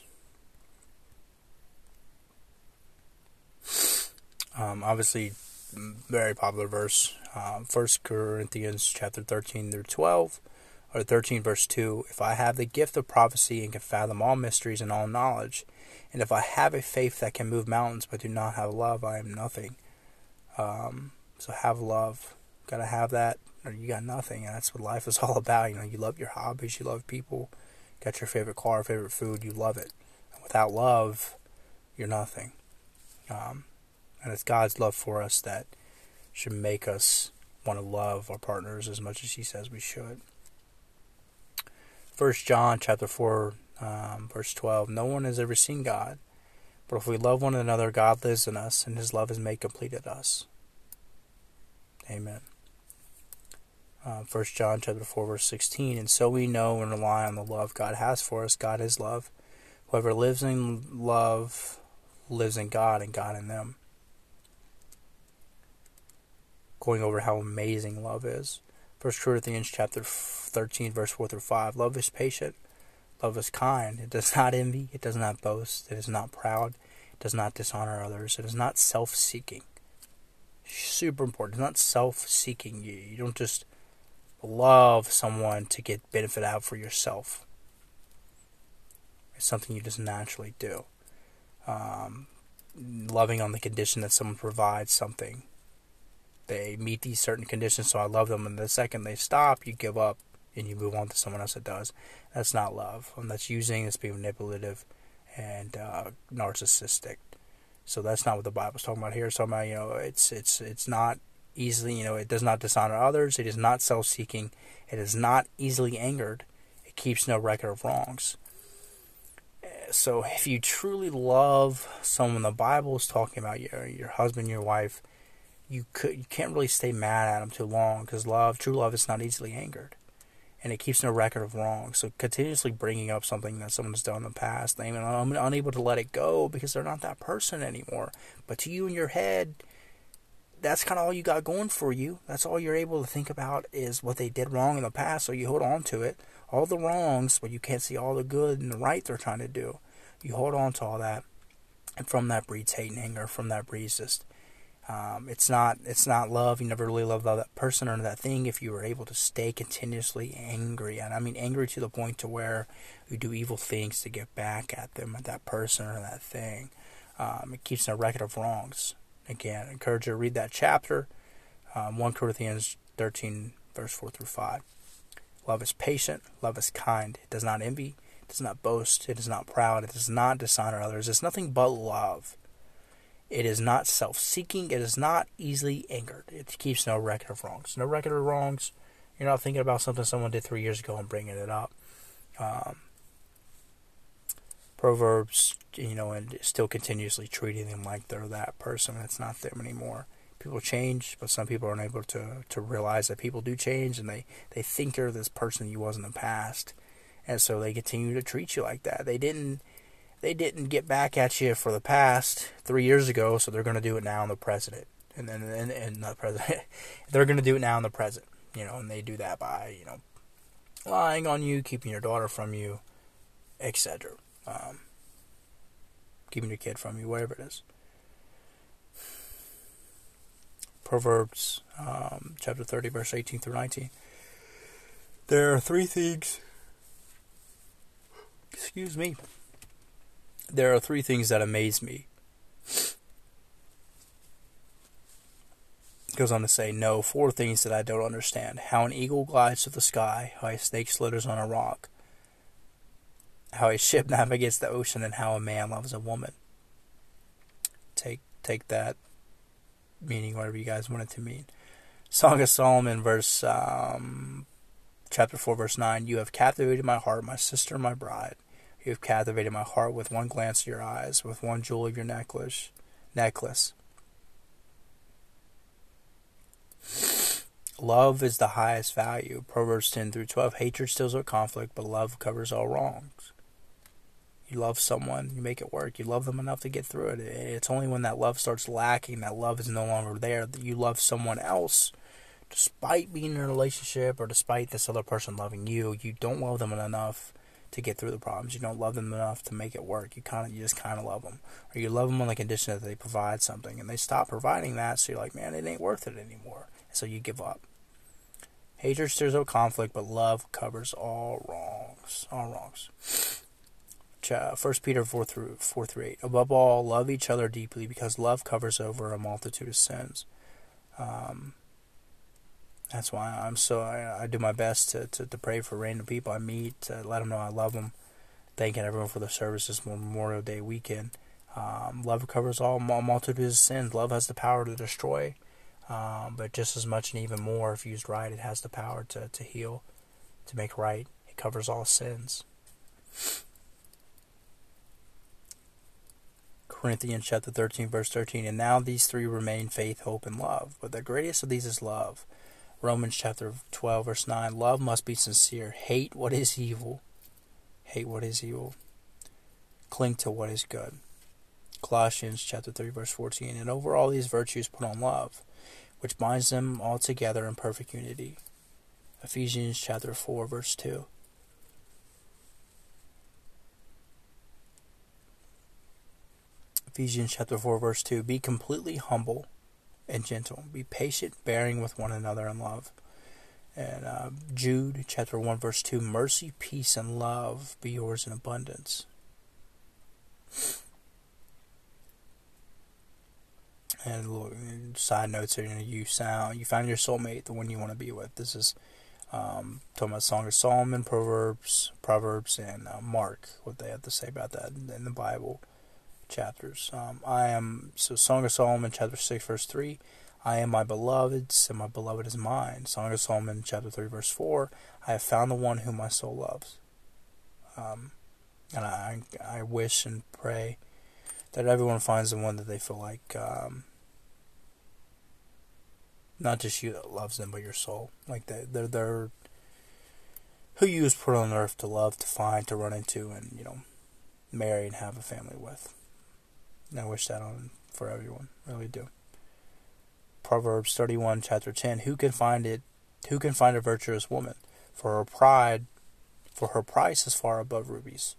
Um, obviously, very popular verse, uh, First Corinthians chapter thirteen through twelve, or thirteen verse two. If I have the gift of prophecy and can fathom all mysteries and all knowledge, and if I have a faith that can move mountains but do not have love, I am nothing. Um, so have love. Gotta have that or you got nothing. And that's what life is all about. You know, you love your hobbies, you love people, got your favorite car, favorite food, you love it. And without love, you're nothing. Um, and it's God's love for us that should make us want to love our partners as much as He says we should. First John chapter four, um, verse twelve. No one has ever seen God, but if we love one another, God lives in us, and His love is made complete in us. Amen. Uh, First John chapter four verse sixteen, and so we know and rely on the love God has for us. God is love. Whoever lives in love lives in God, and God in them. Going over how amazing love is. First Corinthians chapter thirteen verse four through five. Love is patient. Love is kind. It does not envy. It does not boast. It is not proud. It does not dishonor others. It is not self-seeking. Super important. It's not self-seeking. You, you don't just love someone to get benefit out for yourself. It's something you just naturally do. Um, loving on the condition that someone provides something. They meet these certain conditions, so I love them. And the second they stop, you give up and you move on to someone else that does. That's not love. And that's using, that's being manipulative and uh, narcissistic. So that's not what the Bible's talking about here. It's talking about, you know, it's it's it's not easily, you know, it does not dishonor others, it is not self seeking, it is not easily angered, it keeps no record of wrongs. So if you truly love someone the Bible is talking about, your your husband, your wife, you could you can't really stay mad at them too long because love, true love, is not easily angered, and it keeps no record of wrong. So continuously bringing up something that someone's done in the past, I'm unable to let it go because they're not that person anymore. But to you in your head, that's kind of all you got going for you. That's all you're able to think about is what they did wrong in the past. So you hold on to it, all the wrongs, but you can't see all the good and the right they're trying to do. You hold on to all that, and from that breeds hate and anger. From that breeds just um, it's not it's not love. You never really love that person or that thing if you were able to stay continuously angry, and I mean angry to the point to where you do evil things to get back at them, at that person or that thing. Um, it keeps a record of wrongs. Again, I encourage you to read that chapter, um, 1 Corinthians 13, verse 4 through 5. Love is patient, love is kind, it does not envy, it does not boast, it is not proud, it does not dishonor others, it's nothing but love. It is not self seeking, it is not easily angered. It keeps no record of wrongs. No record of wrongs. You're not thinking about something someone did three years ago and bringing it up. Um, Proverbs, you know, and still continuously treating them like they're that person. It's not them anymore. People change, but some people aren't able to, to realize that people do change and they, they think you're this person you was in the past. And so they continue to treat you like that. They didn't they didn't get back at you for the past three years ago, so they're going to do it now in the present. And then, and, and not the president, they're going to do it now in the present. You know, and they do that by you know lying on you, keeping your daughter from you, etc um, keeping your kid from you, whatever it is. Proverbs um, chapter 30, verse 18 through 19. There are three things. Excuse me. There are three things that amaze me. goes on to say, No, four things that I don't understand. How an eagle glides to the sky, how a snake slithers on a rock, how a ship navigates the ocean and how a man loves a woman. Take take that meaning whatever you guys want it to mean. Song of Solomon, verse um, chapter four, verse nine. You have captivated my heart, my sister, my bride. You have captivated my heart with one glance of your eyes, with one jewel of your necklace. Necklace. Love is the highest value. Proverbs 10 through 12. Hatred stirs up conflict, but love covers all wrongs. You love someone, you make it work. You love them enough to get through it. It's only when that love starts lacking, that love is no longer there, that you love someone else, despite being in a relationship or despite this other person loving you. You don't love them enough to get through the problems. You don't love them enough to make it work. You kind of, you just kind of love them, or you love them on the condition that they provide something, and they stop providing that. So you're like, man, it ain't worth it anymore. So you give up. Hatred stirs up conflict, but love covers all wrongs. All wrongs. First Peter four through four through eight. Above all, love each other deeply, because love covers over a multitude of sins. Um, that's why I'm so I, I do my best to, to, to, pray for random people I meet, to let them know I love them. Thanking everyone for the services Memorial Day weekend. Um, love covers all multitude of sins. Love has the power to destroy, um, but just as much and even more, if used right, it has the power to, to heal, to make right. It covers all sins. Corinthians chapter 13, verse 13. And now these three remain faith, hope, and love. But the greatest of these is love. Romans chapter 12, verse 9. Love must be sincere. Hate what is evil. Hate what is evil. Cling to what is good. Colossians chapter 3, verse 14. And over all these virtues put on love, which binds them all together in perfect unity. Ephesians chapter 4, verse 2. Ephesians chapter 4 verse 2 be completely humble and gentle. Be patient bearing with one another in love. And uh, Jude chapter 1 verse 2 mercy peace and love be yours in abundance. And side notes here you, know, you sound you find your soulmate the one you want to be with. This is um, talking about Song of Solomon, Proverbs, Proverbs, and uh, Mark. What they have to say about that in, in the Bible chapters. Um, I am so Song of Solomon chapter six verse three. I am my beloved's, and my beloved is mine. Song of Solomon, chapter 3, verse 4. I have found the one whom my soul loves. Um, and I, I wish and pray that everyone finds the one that they feel like, um, not just you that loves them, but your soul. Like they, they're, they're who you was put on earth to love, to find, to run into, and you know, marry and have a family with. And I wish that on for everyone. Really do. Proverbs 31, chapter 10. Who can find it? Who can find a virtuous woman? For her pride, for her price is far above rubies.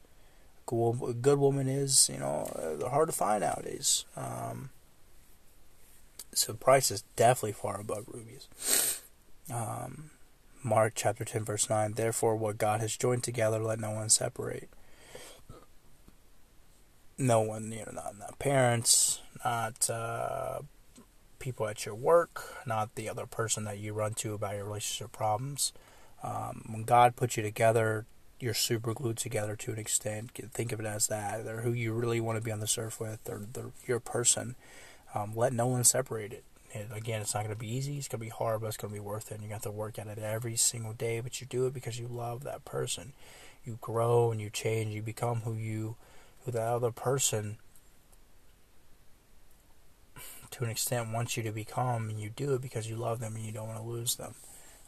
A good woman is, you know, uh, hard to find nowadays. Um, so price is definitely far above rubies. Um, Mark chapter 10, verse 9. Therefore, what God has joined together, let no one separate. No one, you know, not, not parents, not uh, people at your work, not the other person that you run to about your relationship problems. Um, when God put you together, you're super glued together to an extent. Think of it as that. They're who you really want to be on the surf with. They're, they're your person. Um, let no one separate it. And again, it's not going to be easy. It's going to be hard, but it's going to be worth it. And you have to work at it every single day, but you do it because you love that person. You grow and you change. You become who you, who that other person, to an extent, wants you to become. And you do it because you love them and you don't want to lose them.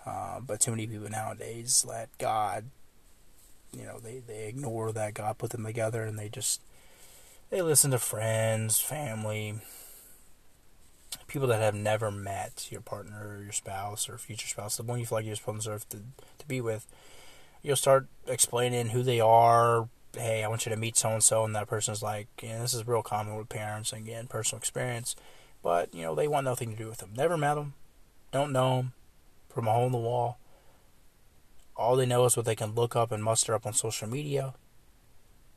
Uh, but too many people nowadays let God, you know, they, they ignore that God put them together and they just, they listen to friends, family, people that have never met your partner or your spouse or future spouse, the one you feel like you're supposed to, to be with, you'll start explaining who they are. Hey, I want you to meet so and so, and that person's like, and this is real common with parents, and again, personal experience. But you know, they want nothing to do with them. Never met them, don't know them, from a hole in the wall. All they know is what they can look up and muster up on social media.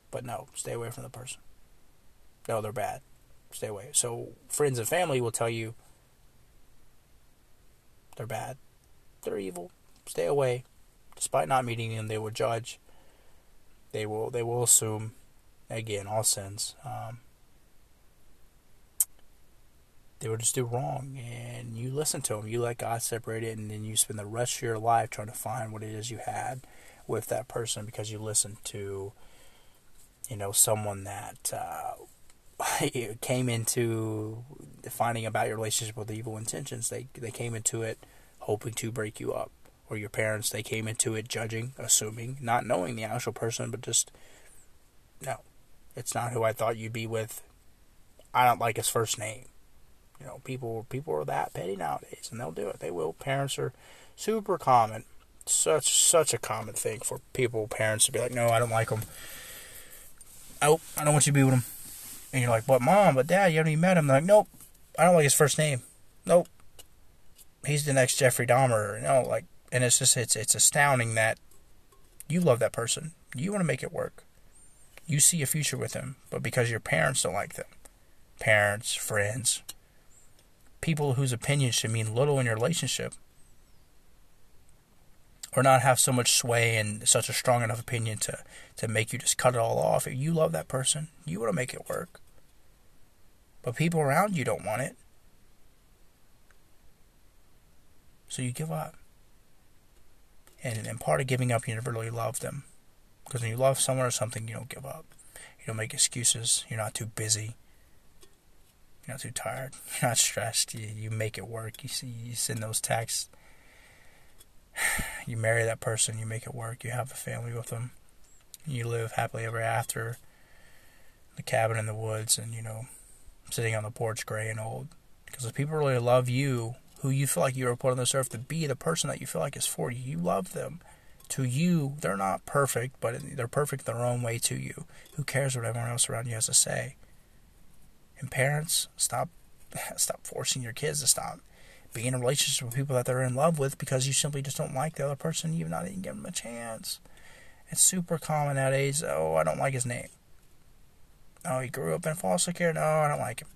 But no, stay away from the person. No, they're bad stay away. So friends and family will tell you they're bad, they're evil, stay away. Despite not meeting them, they will judge. They will they will assume, again, all sins. Um, they will just do wrong, and you listen to them. You let God separate it, and then you spend the rest of your life trying to find what it is you had with that person because you listened to, you know, someone that uh, came into finding about your relationship with evil intentions. They they came into it hoping to break you up. Or your parents, they came into it judging, assuming, not knowing the actual person, but just no, it's not who I thought you'd be with. I don't like his first name. You know, people people are that petty nowadays, and they'll do it. They will. Parents are super common. Such such a common thing for people, parents to be like, no, I don't like him. Oh, I don't want you to be with him and you're like, but mom, but dad, you haven't even met him. They're like, nope, I don't like his first name. Nope. He's the next Jeffrey Dahmer. You know, like, and it's just, it's, it's astounding that you love that person. You want to make it work. You see a future with him, but because your parents don't like them, parents, friends, people whose opinions should mean little in your relationship, or not have so much sway and such a strong enough opinion to, to make you just cut it all off. If you love that person, you want to make it work. But people around you don't want it. So you give up. And, and part of giving up, you never really love them. Because when you love someone or something, you don't give up. You don't make excuses. You're not too busy. You're not too tired. You're not stressed. You, you make it work. You see, you send those texts. You marry that person. You make it work. You have a family with them. You live happily ever after. The cabin in the woods, and you know, sitting on the porch gray and old. Because if people really love you, who you feel like you were put on this earth to be, the person that you feel like is for you, you love them. To you, they're not perfect, but they're perfect their own way to you. Who cares what everyone else around you has to say? And parents, stop, stop forcing your kids to stop being in relationships with people that they're in love with because you simply just don't like the other person. You've not even given them a chance. It's super common nowadays. Oh, I don't like his name. Oh, he grew up in foster care. No, I don't like him.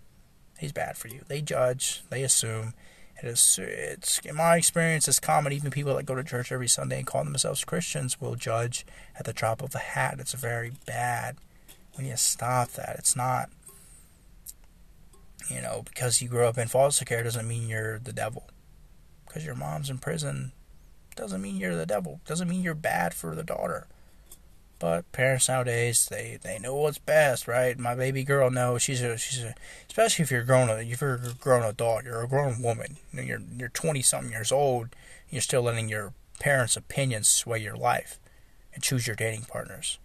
He's bad for you. They judge. They assume. It is. It's in my experience. It's common. Even people that go to church every Sunday and call themselves Christians will judge at the drop of a hat. It's very bad. We need to stop that. It's not. You know, because you grew up in foster care doesn't mean you're the devil. Because your mom's in prison doesn't mean you're the devil. Doesn't mean you're bad for the daughter. But parents nowadays, they, they know what's best, right? My baby girl knows she's a she's a especially if you're grown if you're a grown adult, you're a grown woman. You're you're twenty something years old. You're still letting your parents' opinions sway your life and choose your dating partners.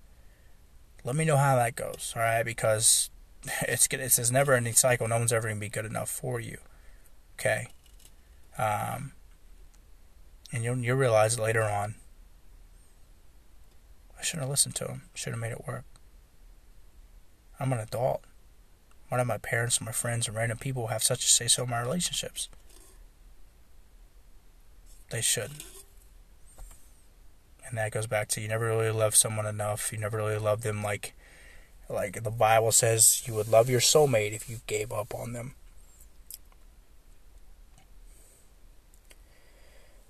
Let me know how that goes, all right? Because it's it's this never ending cycle. No one's ever gonna be good enough for you. Okay. Um, and you'll you'll realize later on I shouldn't have listened to him. Should have made it work. I'm an adult. Why do my parents and my friends and random people have such a say so in my relationships? They shouldn't. And that goes back to you never really love someone enough. You never really love them like like the Bible says you would love your soulmate if you gave up on them.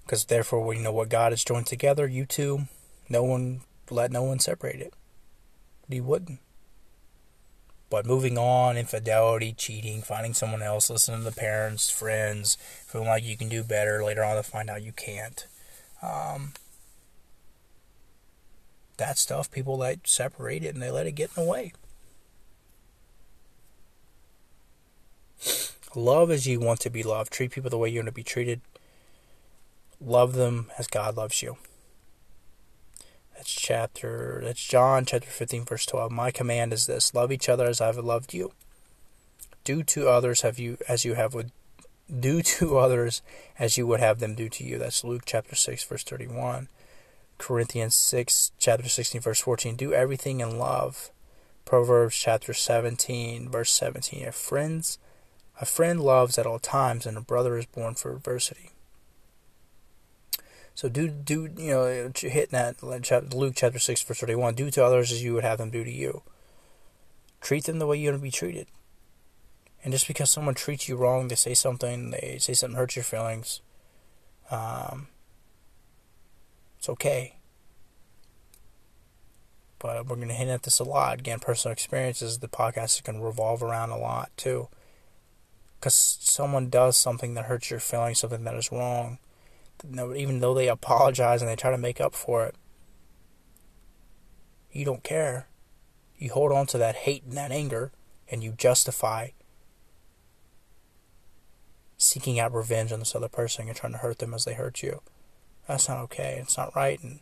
Because therefore, we know what God has joined together, you two, no one let no one separate it. He wouldn't. But moving on, infidelity, cheating, finding someone else, listening to the parents, friends, feeling like you can do better, later on to find out you can't. Um, that stuff, people let separate it and they let it get in the way. Love as you want to be loved. Treat people the way you want to be treated. Love them as God loves you. That's chapter, that's John chapter 15, verse 12. My command is this love each other as I have loved you. Do to others have you as you have would do to others as you would have them do to you. That's Luke chapter 6, verse 31. Corinthians 6, chapter 16, verse 14. Do everything in love. Proverbs chapter 17, verse 17. A friend's a friend loves at all times, and a brother is born for adversity. So do do you know hitting that Luke chapter six verse thirty one? Do to others as you would have them do to you. Treat them the way you want to be treated. And just because someone treats you wrong, they say something, they say something hurts your feelings. Um, it's okay. But we're going to hint at this a lot. Again, personal experiences, the podcast is going to revolve around a lot too. Because someone does something that hurts your feelings, something that is wrong even though they apologize and they try to make up for it, you don't care. You hold on to that hate and that anger, and you justify seeking out revenge on this other person and trying to hurt them as they hurt you. That's not okay. It's not right, and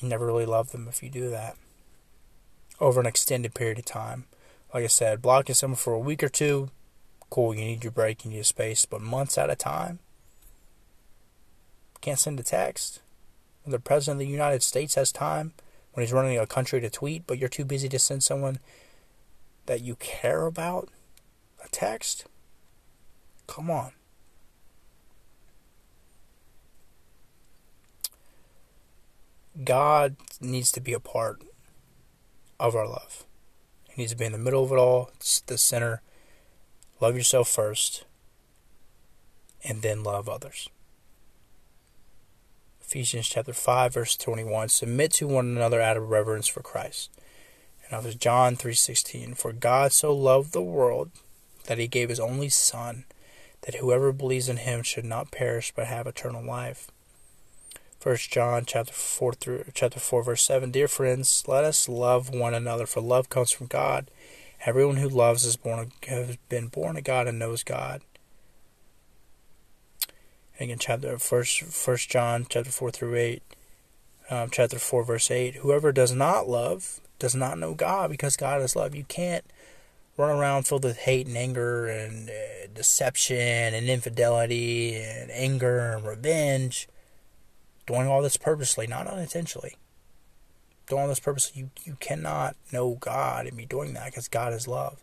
you never really love them if you do that over an extended period of time. Like I said, blocking someone for a week or two, cool, you need your break, you need space, but months at a time, can't send a text. When the President of the United States has time when he's running a country to tweet, but you're too busy to send someone that you care about a text? Come on. God needs to be a part of our love. He needs to be in the middle of it all, it's the center. Love yourself first, and then love others. Ephesians chapter 5 verse 21 submit to one another out of reverence for Christ. And others John 3:16 for God so loved the world that he gave his only son that whoever believes in him should not perish but have eternal life. First John chapter 4 through chapter 4 verse 7 Dear friends let us love one another for love comes from God. Everyone who loves is born has been born of God and knows God. Again, chapter first, First John chapter four through eight, um, chapter four verse eight. Whoever does not love does not know God, because God is love. You can't run around filled with hate and anger and uh, deception and infidelity and anger and revenge, doing all this purposely, not unintentionally. Doing all this purposely, you you cannot know God and be doing that because God is love,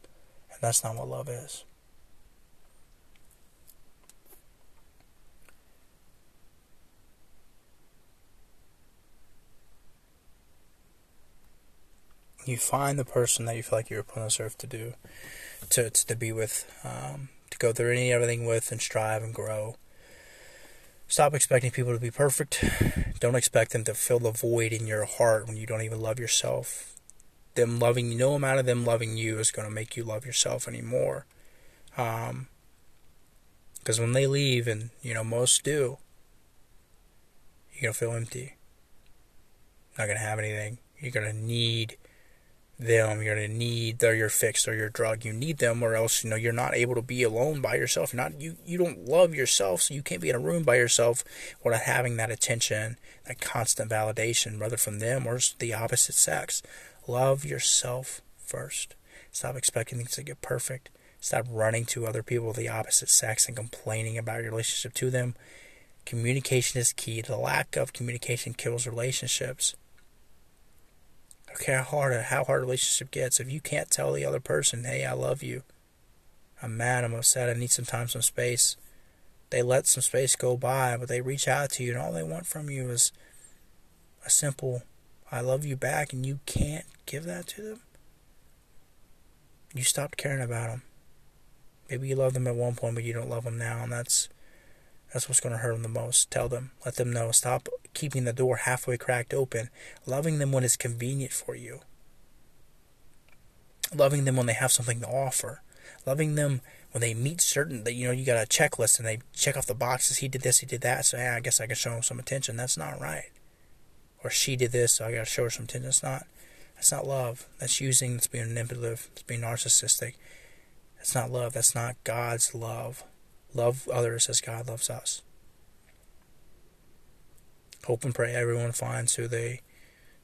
and that's not what love is. You find the person that you feel like you were put on this earth to do, to, to, to be with, um, to go through any everything with and strive and grow. Stop expecting people to be perfect. Don't expect them to fill the void in your heart when you don't even love yourself. Them loving you, no amount of them loving you is going to make you love yourself anymore. Um, because when they leave, and you know most do, you're gonna feel empty. Not gonna have anything. You're gonna need them. You're gonna need they're your fix or your drug. You need them, or else you know you're not able to be alone by yourself. You're not you you don't love yourself, so you can't be in a room by yourself without having that attention, that constant validation, whether from them or the opposite sex. Love yourself first. Stop expecting things to get perfect. Stop running to other people of the opposite sex and complaining about your relationship to them. Communication is key. The lack of communication kills relationships. Okay, how hard how hard a relationship gets. If you can't tell the other person, hey, I love you. I'm mad, I'm upset, I need some time, some space. They let some space go by, but they reach out to you and all they want from you is a simple I love you back and you can't give that to them. You stopped caring about them. Maybe you love them at one point, but you don't love them now, and that's that's what's going to hurt them the most. Tell them, let them know. Stop keeping the door halfway cracked open. Loving them when it's convenient for you. Loving them when they have something to offer. Loving them when they meet certain that you know you got a checklist and they check off the boxes. He did this, he did that. So yeah, I guess I can show him some attention. That's not right. Or she did this, so I got to show her some attention. That's not. That's not love. That's using. That's being manipulative. It's being narcissistic. That's not love. That's not God's love. Love others as God loves us. Hope and pray everyone finds who they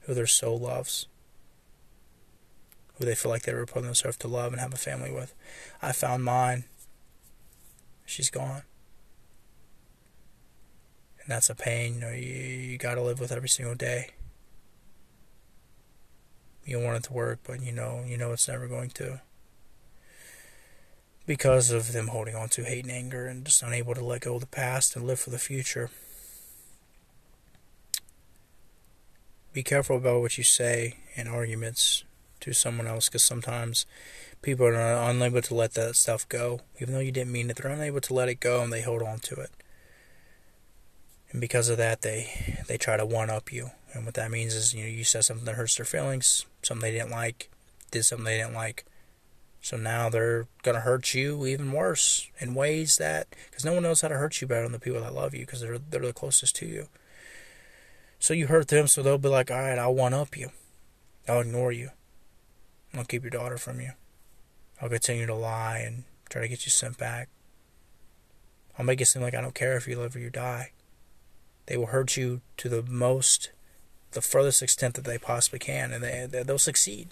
who their soul loves. Who they feel like they were put themselves to love and have a family with. I found mine. She's gone. And that's a pain, you know, you, you gotta live with every single day. You want it to work, but you know you know it's never going to because of them holding on to hate and anger and just unable to let go of the past and live for the future. Be careful about what you say in arguments to someone else because sometimes people are unable to let that stuff go. Even though you didn't mean it, they're unable to let it go and they hold on to it. And because of that, they, they try to one up you. And what that means is, you know, you said something that hurts their feelings, something they didn't like, did something they didn't like so now they're going to hurt you even worse in ways that, because no one knows how to hurt you better than the people that love you because they're, they're the closest to you. So you hurt them, so they'll be like, all right, I'll one up you. I'll ignore you. I'll keep your daughter from you. I'll continue to lie and try to get you sent back. I'll make it seem like I don't care if you live or you die. They will hurt you to the most, the furthest extent that they possibly can, and they, they'll succeed.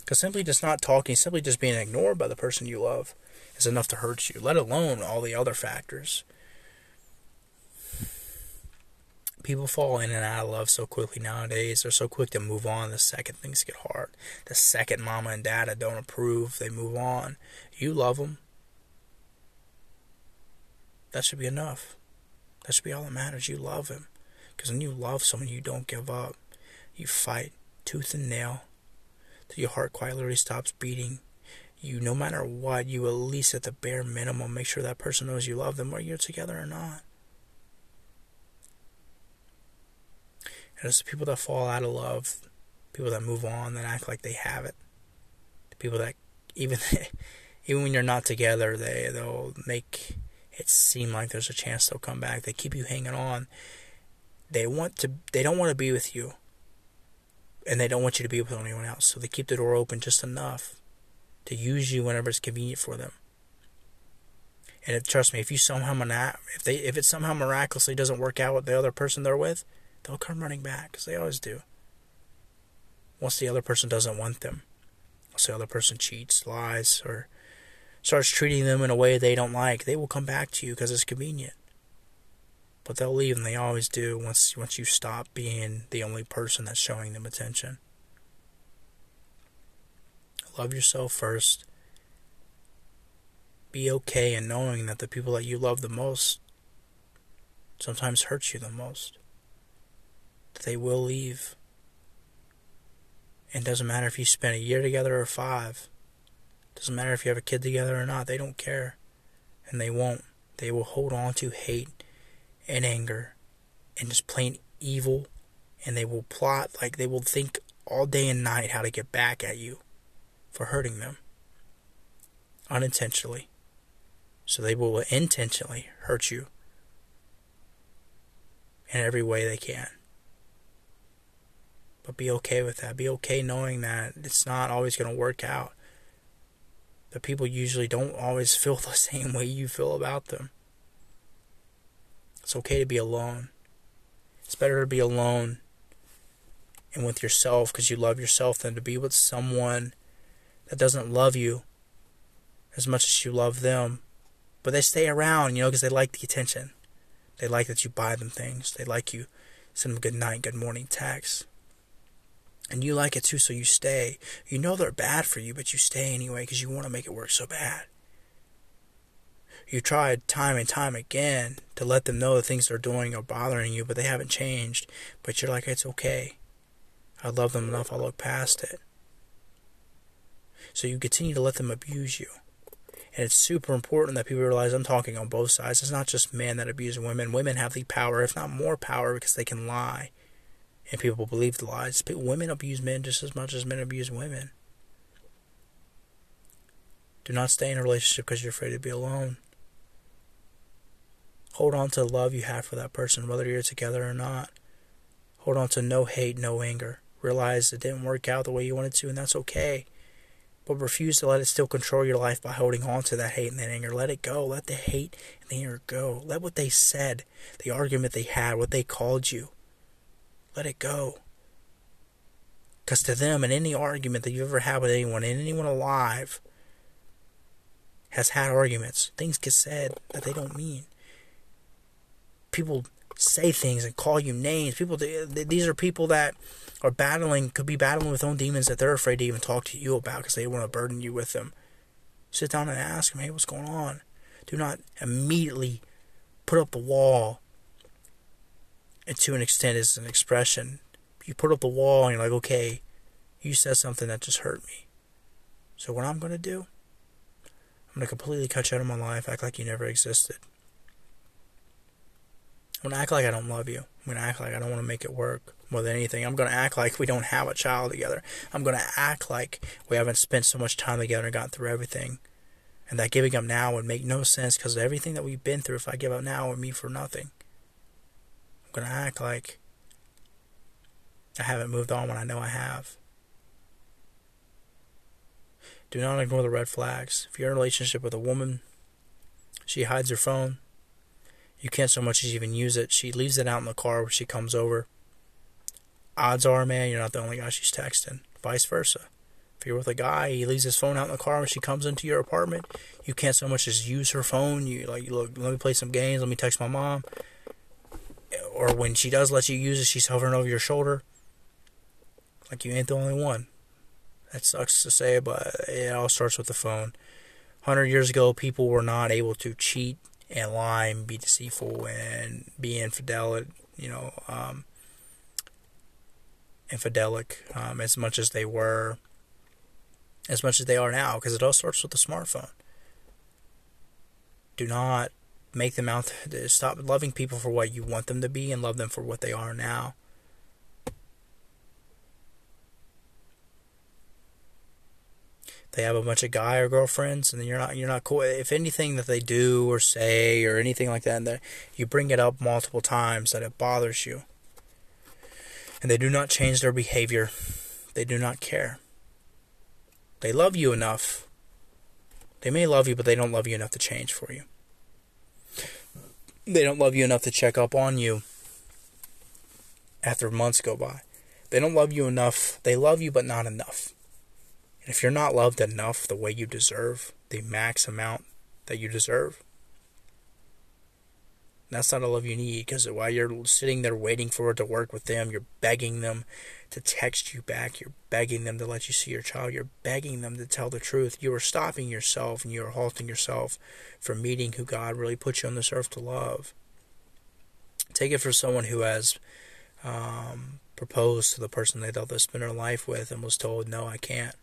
Because simply just not talking, simply just being ignored by the person you love is enough to hurt you, let alone all the other factors. People fall in and out of love so quickly nowadays. They're so quick to move on the second things get hard. The second mama and dada don't approve, they move on. You love them. That should be enough. That should be all that matters. You love him. Because when you love someone, you don't give up. You fight tooth and nail till your heart quietly stops beating. You, no matter what, you at least at the bare minimum make sure that person knows you love them, whether you're together or not. And it's the people that fall out of love, people that move on, that act like they have it. The people that even even when you're not together, they they'll make it seem like there's a chance they'll come back. They keep you hanging on. They want to. They don't want to be with you and they don't want you to be with anyone else. So they keep the door open just enough to use you whenever it's convenient for them. And if, trust me, if you somehow if they if it somehow miraculously doesn't work out with the other person they're with, they'll come running back because they always do. Once the other person doesn't want them, once the other person cheats, lies, or starts treating them in a way they don't like, they will come back to you because it's convenient but they'll leave and they always do once once you stop being the only person that's showing them attention. Love yourself first. Be okay in knowing that the people that you love the most sometimes hurt you the most. They will leave. And it doesn't matter if you spend a year together or five. Doesn't matter if you have a kid together or not. They don't care. And they won't. They will hold on to hate and anger and just plain evil and they will plot like they will think all day and night how to get back at you for hurting them unintentionally So they will intentionally hurt you in every way they can. But be okay with that. Be okay knowing that it's not always going to work out. That people usually don't always feel the same way you feel about them. It's okay to be alone. It's better to be alone and with yourself because you love yourself than to be with someone that doesn't love you as much as you love them. But they stay around, you know, because they like the attention. They like that you buy them things. They like you send them good night, good morning texts. And you like it too, so you stay. You know they're bad for you, but you stay anyway because you want to make it work so bad. You tried time and time again to let them know the things they're doing are bothering you, but they haven't changed. But you're like, it's okay. I love them enough, I'll look past it. So you continue to let them abuse you. And it's super important that people realize I'm talking on both sides. It's not just men that abuse women. Women have the power, if not more power, because they can lie. And people believe the lies. Women abuse men just as much as men abuse women. Do not stay in a relationship because you're afraid to be alone. Hold on to the love you have for that person, whether you're together or not. Hold on to no hate, no anger. Realize it didn't work out the way you wanted to, and that's okay. But refuse to let it still control your life by holding on to that hate and that anger. Let it go. Let the hate and the anger go. Let what they said, the argument they had, what they called you, let it go. Because to them, in any argument that you've ever had with anyone, and anyone alive has had arguments, things get said that they don't mean people say things and call you names. People, these are people that are battling, could be battling with own demons that they're afraid to even talk to you about because they want to burden you with them. Sit down and ask them, hey, what's going on? Do not immediately put up the wall. To an extent, is an expression. You put up the wall and you're like, okay, you said something that just hurt me. So what I'm going to do, I'm going to completely cut you out of my life, act like you never existed. I'm going to act like I don't love you. I'm going to act like I don't want to make it work more than anything. I'm going to act like we don't have a child together. I'm going to act like we haven't spent so much time together and gotten through everything. And that giving up now would make no sense because everything that we've been through, if I give up now, would mean for nothing. I'm to act like I haven't moved on when I know I have. Do not ignore the red flags. If you're in a relationship with a woman, she hides her phone, you can't so much as even use it. She leaves it out in the car when she comes over. Odds are, man, you're not the only guy she's texting. Vice versa. If you're with a guy, he leaves his phone out in the car when she comes into your apartment. You can't so much as use her phone. You like, look, let me play some games. Let me text my mom. Or when she does let you use it, she's hovering over your shoulder. Like you ain't the only one. That sucks to say, but it all starts with the phone. Hundred years ago, people were not able to cheat and lie and be deceitful and be infidel, you know, um, infidelic um, as much as they were, as much as they are now, because it all starts with the smartphone. Do not make them out. to Stop loving people for what you want them to be and love them for what they are now. they have a bunch of guy or girlfriends, and then you're not you're not cool. If anything that they do or say or anything like that, that you bring it up multiple times that it bothers you, and they do not change their behavior, they do not care. They love you enough. They may love you, but they don't love you enough to change for you. They don't love you enough to check up on you after months go by. They don't love you enough. They love you, but not enough. And if you're not loved enough the way you deserve, the max amount that you deserve, that's not a love you need because while you're sitting there waiting for it to work with them, you're begging them to text you back. You're begging them to let you see your child. You're begging them to tell the truth. You are stopping yourself and you are halting yourself from meeting who God really put you on this earth to love. Take it for someone who has um, proposed to the person they thought they'd spend their life with and was told, no, I can't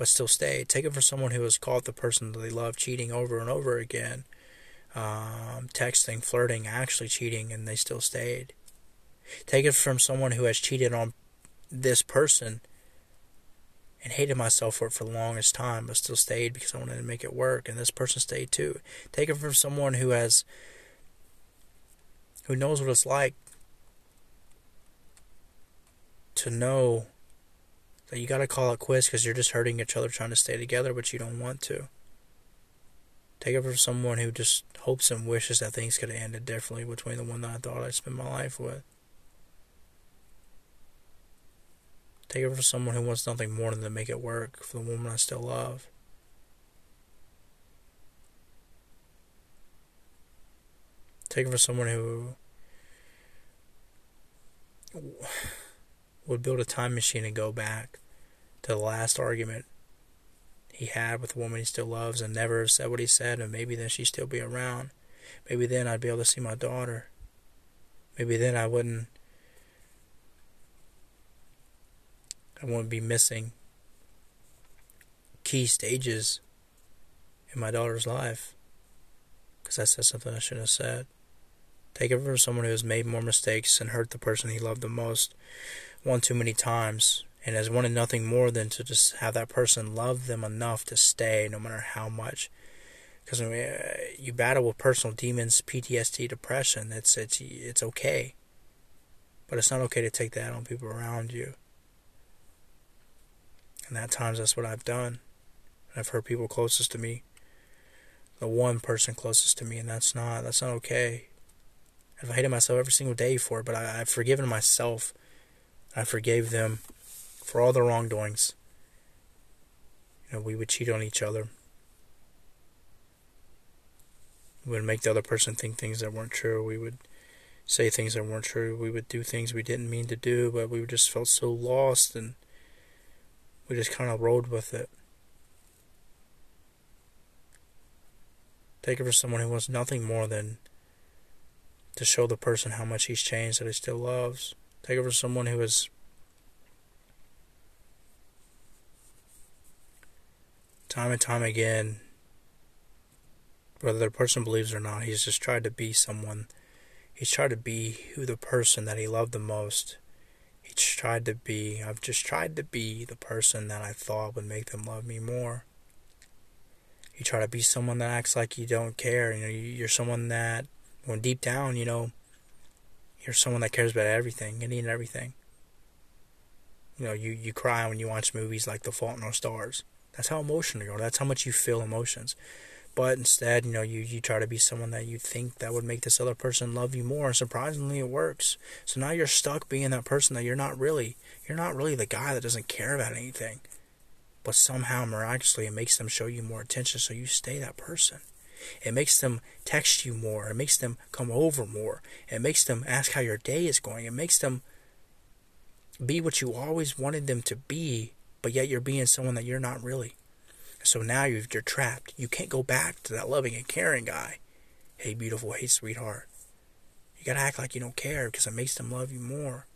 but still stayed. Take it for someone who has caught the person that they love cheating over and over again, um, texting, flirting, actually cheating, and they still stayed. Take it from someone who has cheated on this person and hated myself for it for the longest time, but still stayed because I wanted to make it work. And this person stayed too. Take it from someone who has, who knows what it's like to know that you got to call it quits because you're just hurting each other trying to stay together, but you don't want to. Take it from someone who just hopes and wishes that things could have ended differently between the one that I thought I'd spend my life with. Take it from someone who wants nothing more than to make it work for the woman I still love. Take it from someone who would build a time machine and go back to the last argument he had with the woman he still loves and never said what he said, and maybe then she'd still be around. Maybe then I'd be able to see my daughter. Maybe then I wouldn't I won't be missing key stages in my daughter's life because I said something I shouldn't have said. Take it from someone who has made more mistakes and hurt the person he loved the most one too many times and has wanted nothing more than to just have that person love them enough to stay no matter how much. Because uh, you battle with personal demons, PTSD, depression, it's it's it's okay, but it's not okay to take that on people around you. And at times that's what I've done. I've hurt people closest to me. The one person closest to me, and that's not that's not okay. I've hated myself every single day for it, but I, I've forgiven myself. I forgave them for all their wrongdoings. You know, we would cheat on each other. We would make the other person think things that weren't true. We would say things that weren't true. We would do things we didn't mean to do, but we just felt so lost and we just kind of rode with it. Take it for someone who wants nothing more than to show the person how much he's changed that he still loves. Take it for someone who is time and time again, whether the person believes or not, he's just tried to be someone. He's tried to be who the person that he loved the most he tried to be, I've just tried to be the person that I thought would make them love me more. You try to be someone that acts like you don't care. You know, you're someone that, when deep down, you know, you're someone that cares about everything, any and everything. You know, you, you cry when you watch movies like The Fault in Our Stars. That's how emotional you are. That's how much you feel emotions. But instead, you know, you, you try to be someone that you think that would make this other person love you more. And surprisingly, it works. So now you're stuck being that person that you're not really. You're not really the guy that doesn't care about anything. But somehow, miraculously, it makes them show you more attention, so you stay that person. It makes them text you more. It makes them come over more. It makes them ask how your day is going. It makes them be what you always wanted them to be, but yet you're being someone that you're not really. So now you're, trapped. You can't go back to that loving and caring guy. Hey, beautiful. Hey, sweetheart. You gotta act like you don't care because it makes them love you more.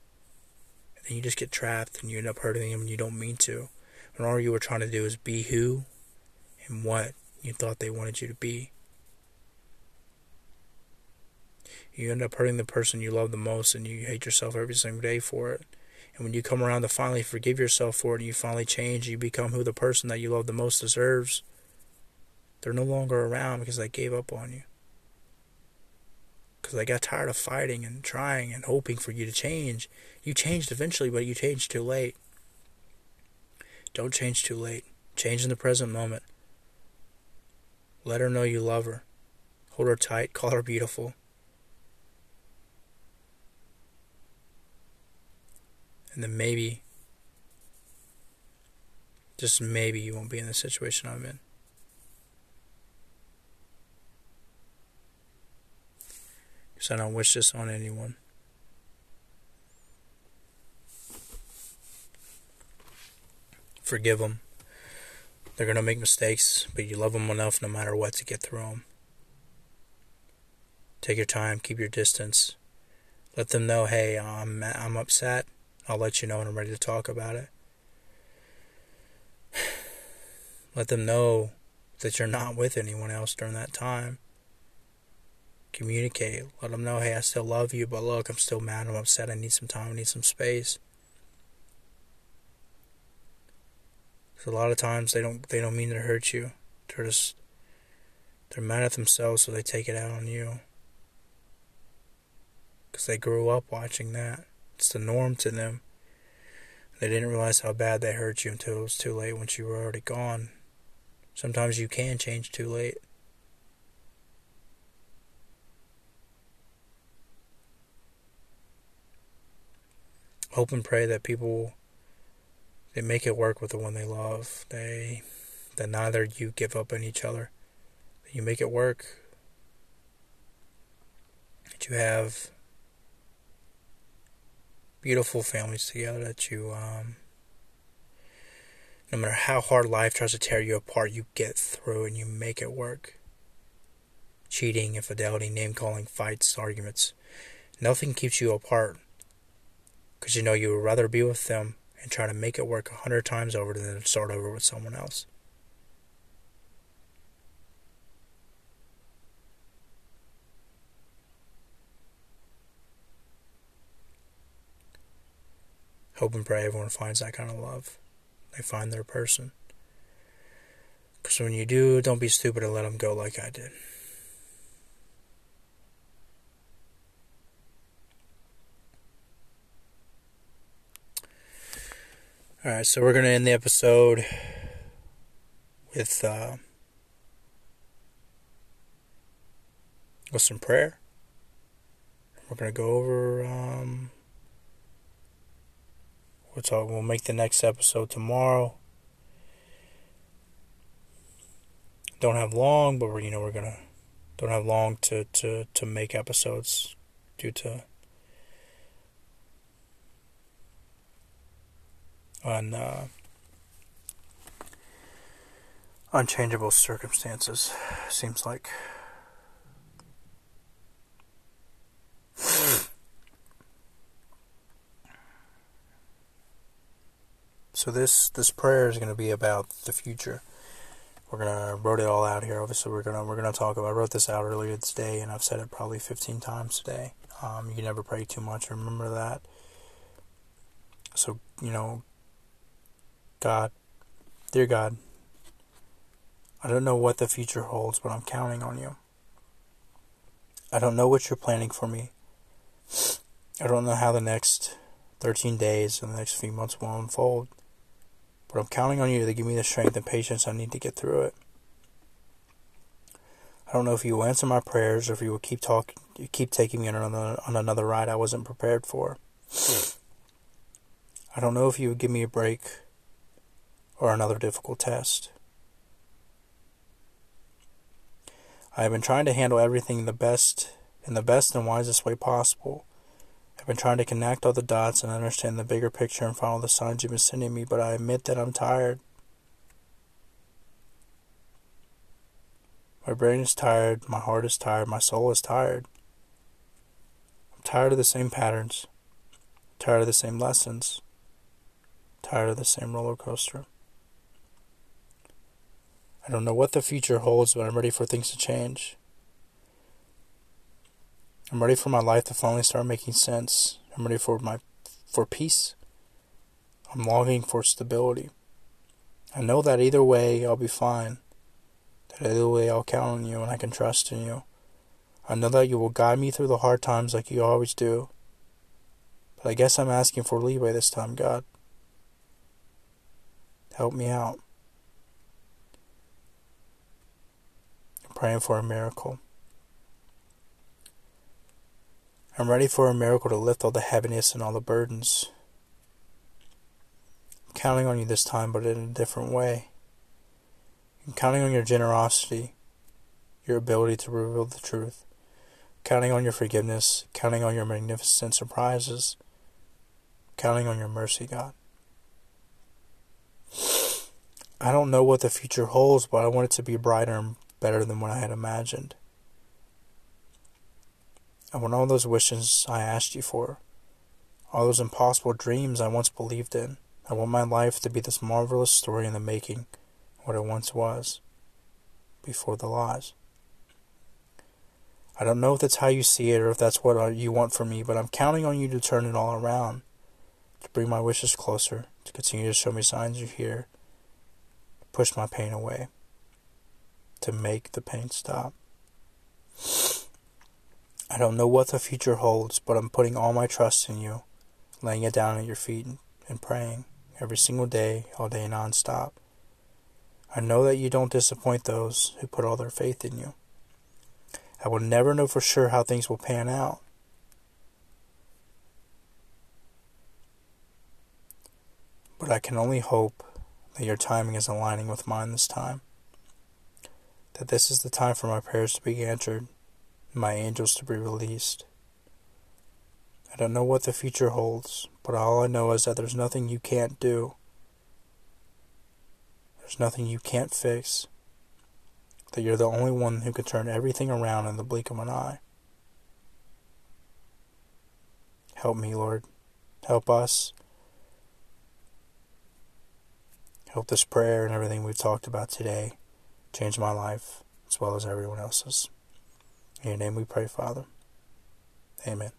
And then you just get trapped and you end up hurting them and you don't mean to. When all you were trying to do is be who and what you thought they wanted you to be. You end up hurting the person you love the most and you hate yourself every single day for it. And when you come around to finally forgive yourself for it and you finally change, you become who the person that you love the most deserves, they're no longer around because they gave up on you. Because they got tired of fighting and trying and hoping for you to change. You changed eventually, but you changed too late. Don't change too late. Change in the present moment. Let her know you love her. Hold her tight. Call her beautiful. And then maybe, just maybe, you won't be in the situation I'm in. Because I don't wish this on anyone. Forgive them. They're going to make mistakes, but you love them enough no matter what to get through them. Take your time, keep your distance. Let them know, hey, I'm I'm upset. I'll let you know when I'm ready to talk about it. Let them know that you're not with anyone else during that time. Communicate. Let them know, hey, I still love you, but look, I'm still mad. I'm upset. I need some time. I need some space. Because a lot of times they don't they don't mean to hurt you. They're just they're mad at themselves, so they take it out on you. Because they grew up watching that. It's the norm to them. They didn't realize how bad they hurt you until it was too late once you were already gone. Sometimes you can change too late. Hope and pray that people they make it work with the one they love. They that neither you give up on each other. That you make it work. That you have beautiful families together that you um, no matter how hard life tries to tear you apart you get through and you make it work. Cheating infidelity name calling fights arguments nothing keeps you apart because you know you would rather be with them and try to make it work a hundred times over than start over with someone else hope and pray everyone finds that kind of love. They find their person. Because when you do, don't be stupid and let them go like I did. Alright, so we're going to end the episode with, uh, with some prayer. We're going to go over um, We'll talk. We'll make the next episode tomorrow. Don't have long, but we're you know we're gonna don't have long to to to make episodes due to on uh, unchangeable circumstances. Seems like. So this this prayer is going to be about the future. We're gonna wrote it all out here. Obviously, we're gonna we're gonna talk about. I wrote this out earlier today, and I've said it probably 15 times today. Um, you never pray too much. Remember that. So you know, God, dear God, I don't know what the future holds, but I'm counting on you. I don't know what you're planning for me. I don't know how the next 13 days and the next few months will unfold. But I'm counting on you to give me the strength and patience I need to get through it. I don't know if you will answer my prayers or if you will keep talking, keep taking me on another on another ride I wasn't prepared for. I don't know if you would give me a break or another difficult test. I have been trying to handle everything the best in the best and wisest way possible. I've been trying to connect all the dots and understand the bigger picture and follow the signs you've been sending me, but I admit that I'm tired. My brain is tired, my heart is tired, my soul is tired. I'm tired of the same patterns, tired of the same lessons, tired of the same roller coaster. I don't know what the future holds, but I'm ready for things to change. I'm ready for my life to finally start making sense. I'm ready for my for peace. I'm longing for stability. I know that either way I'll be fine. That either way I'll count on you and I can trust in you. I know that you will guide me through the hard times like you always do. But I guess I'm asking for leeway this time, God. Help me out. I'm praying for a miracle. I'm ready for a miracle to lift all the heaviness and all the burdens. I'm counting on you this time, but in a different way. I'm counting on your generosity, your ability to reveal the truth, counting on your forgiveness, counting on your magnificent surprises, counting on your mercy, God. I don't know what the future holds, but I want it to be brighter and better than what I had imagined. I want all those wishes I asked you for, all those impossible dreams I once believed in. I want my life to be this marvelous story in the making, what it once was, before the lies. I don't know if that's how you see it or if that's what uh, you want for me, but I'm counting on you to turn it all around, to bring my wishes closer, to continue to show me signs you're here, push my pain away, to make the pain stop. I don't know what the future holds, but I'm putting all my trust in you, laying it down at your feet and praying every single day, all day nonstop. I know that you don't disappoint those who put all their faith in you. I will never know for sure how things will pan out. But I can only hope that your timing is aligning with mine this time. That this is the time for my prayers to be answered, my angels to be released. I don't know what the future holds, but all I know is that there's nothing you can't do. There's nothing you can't fix. That you're the only one who can turn everything around in the blink of an eye. Help me, Lord. Help us. Help this prayer and everything we've talked about today change my life as well as everyone else's. In your name we pray, Father. Amen.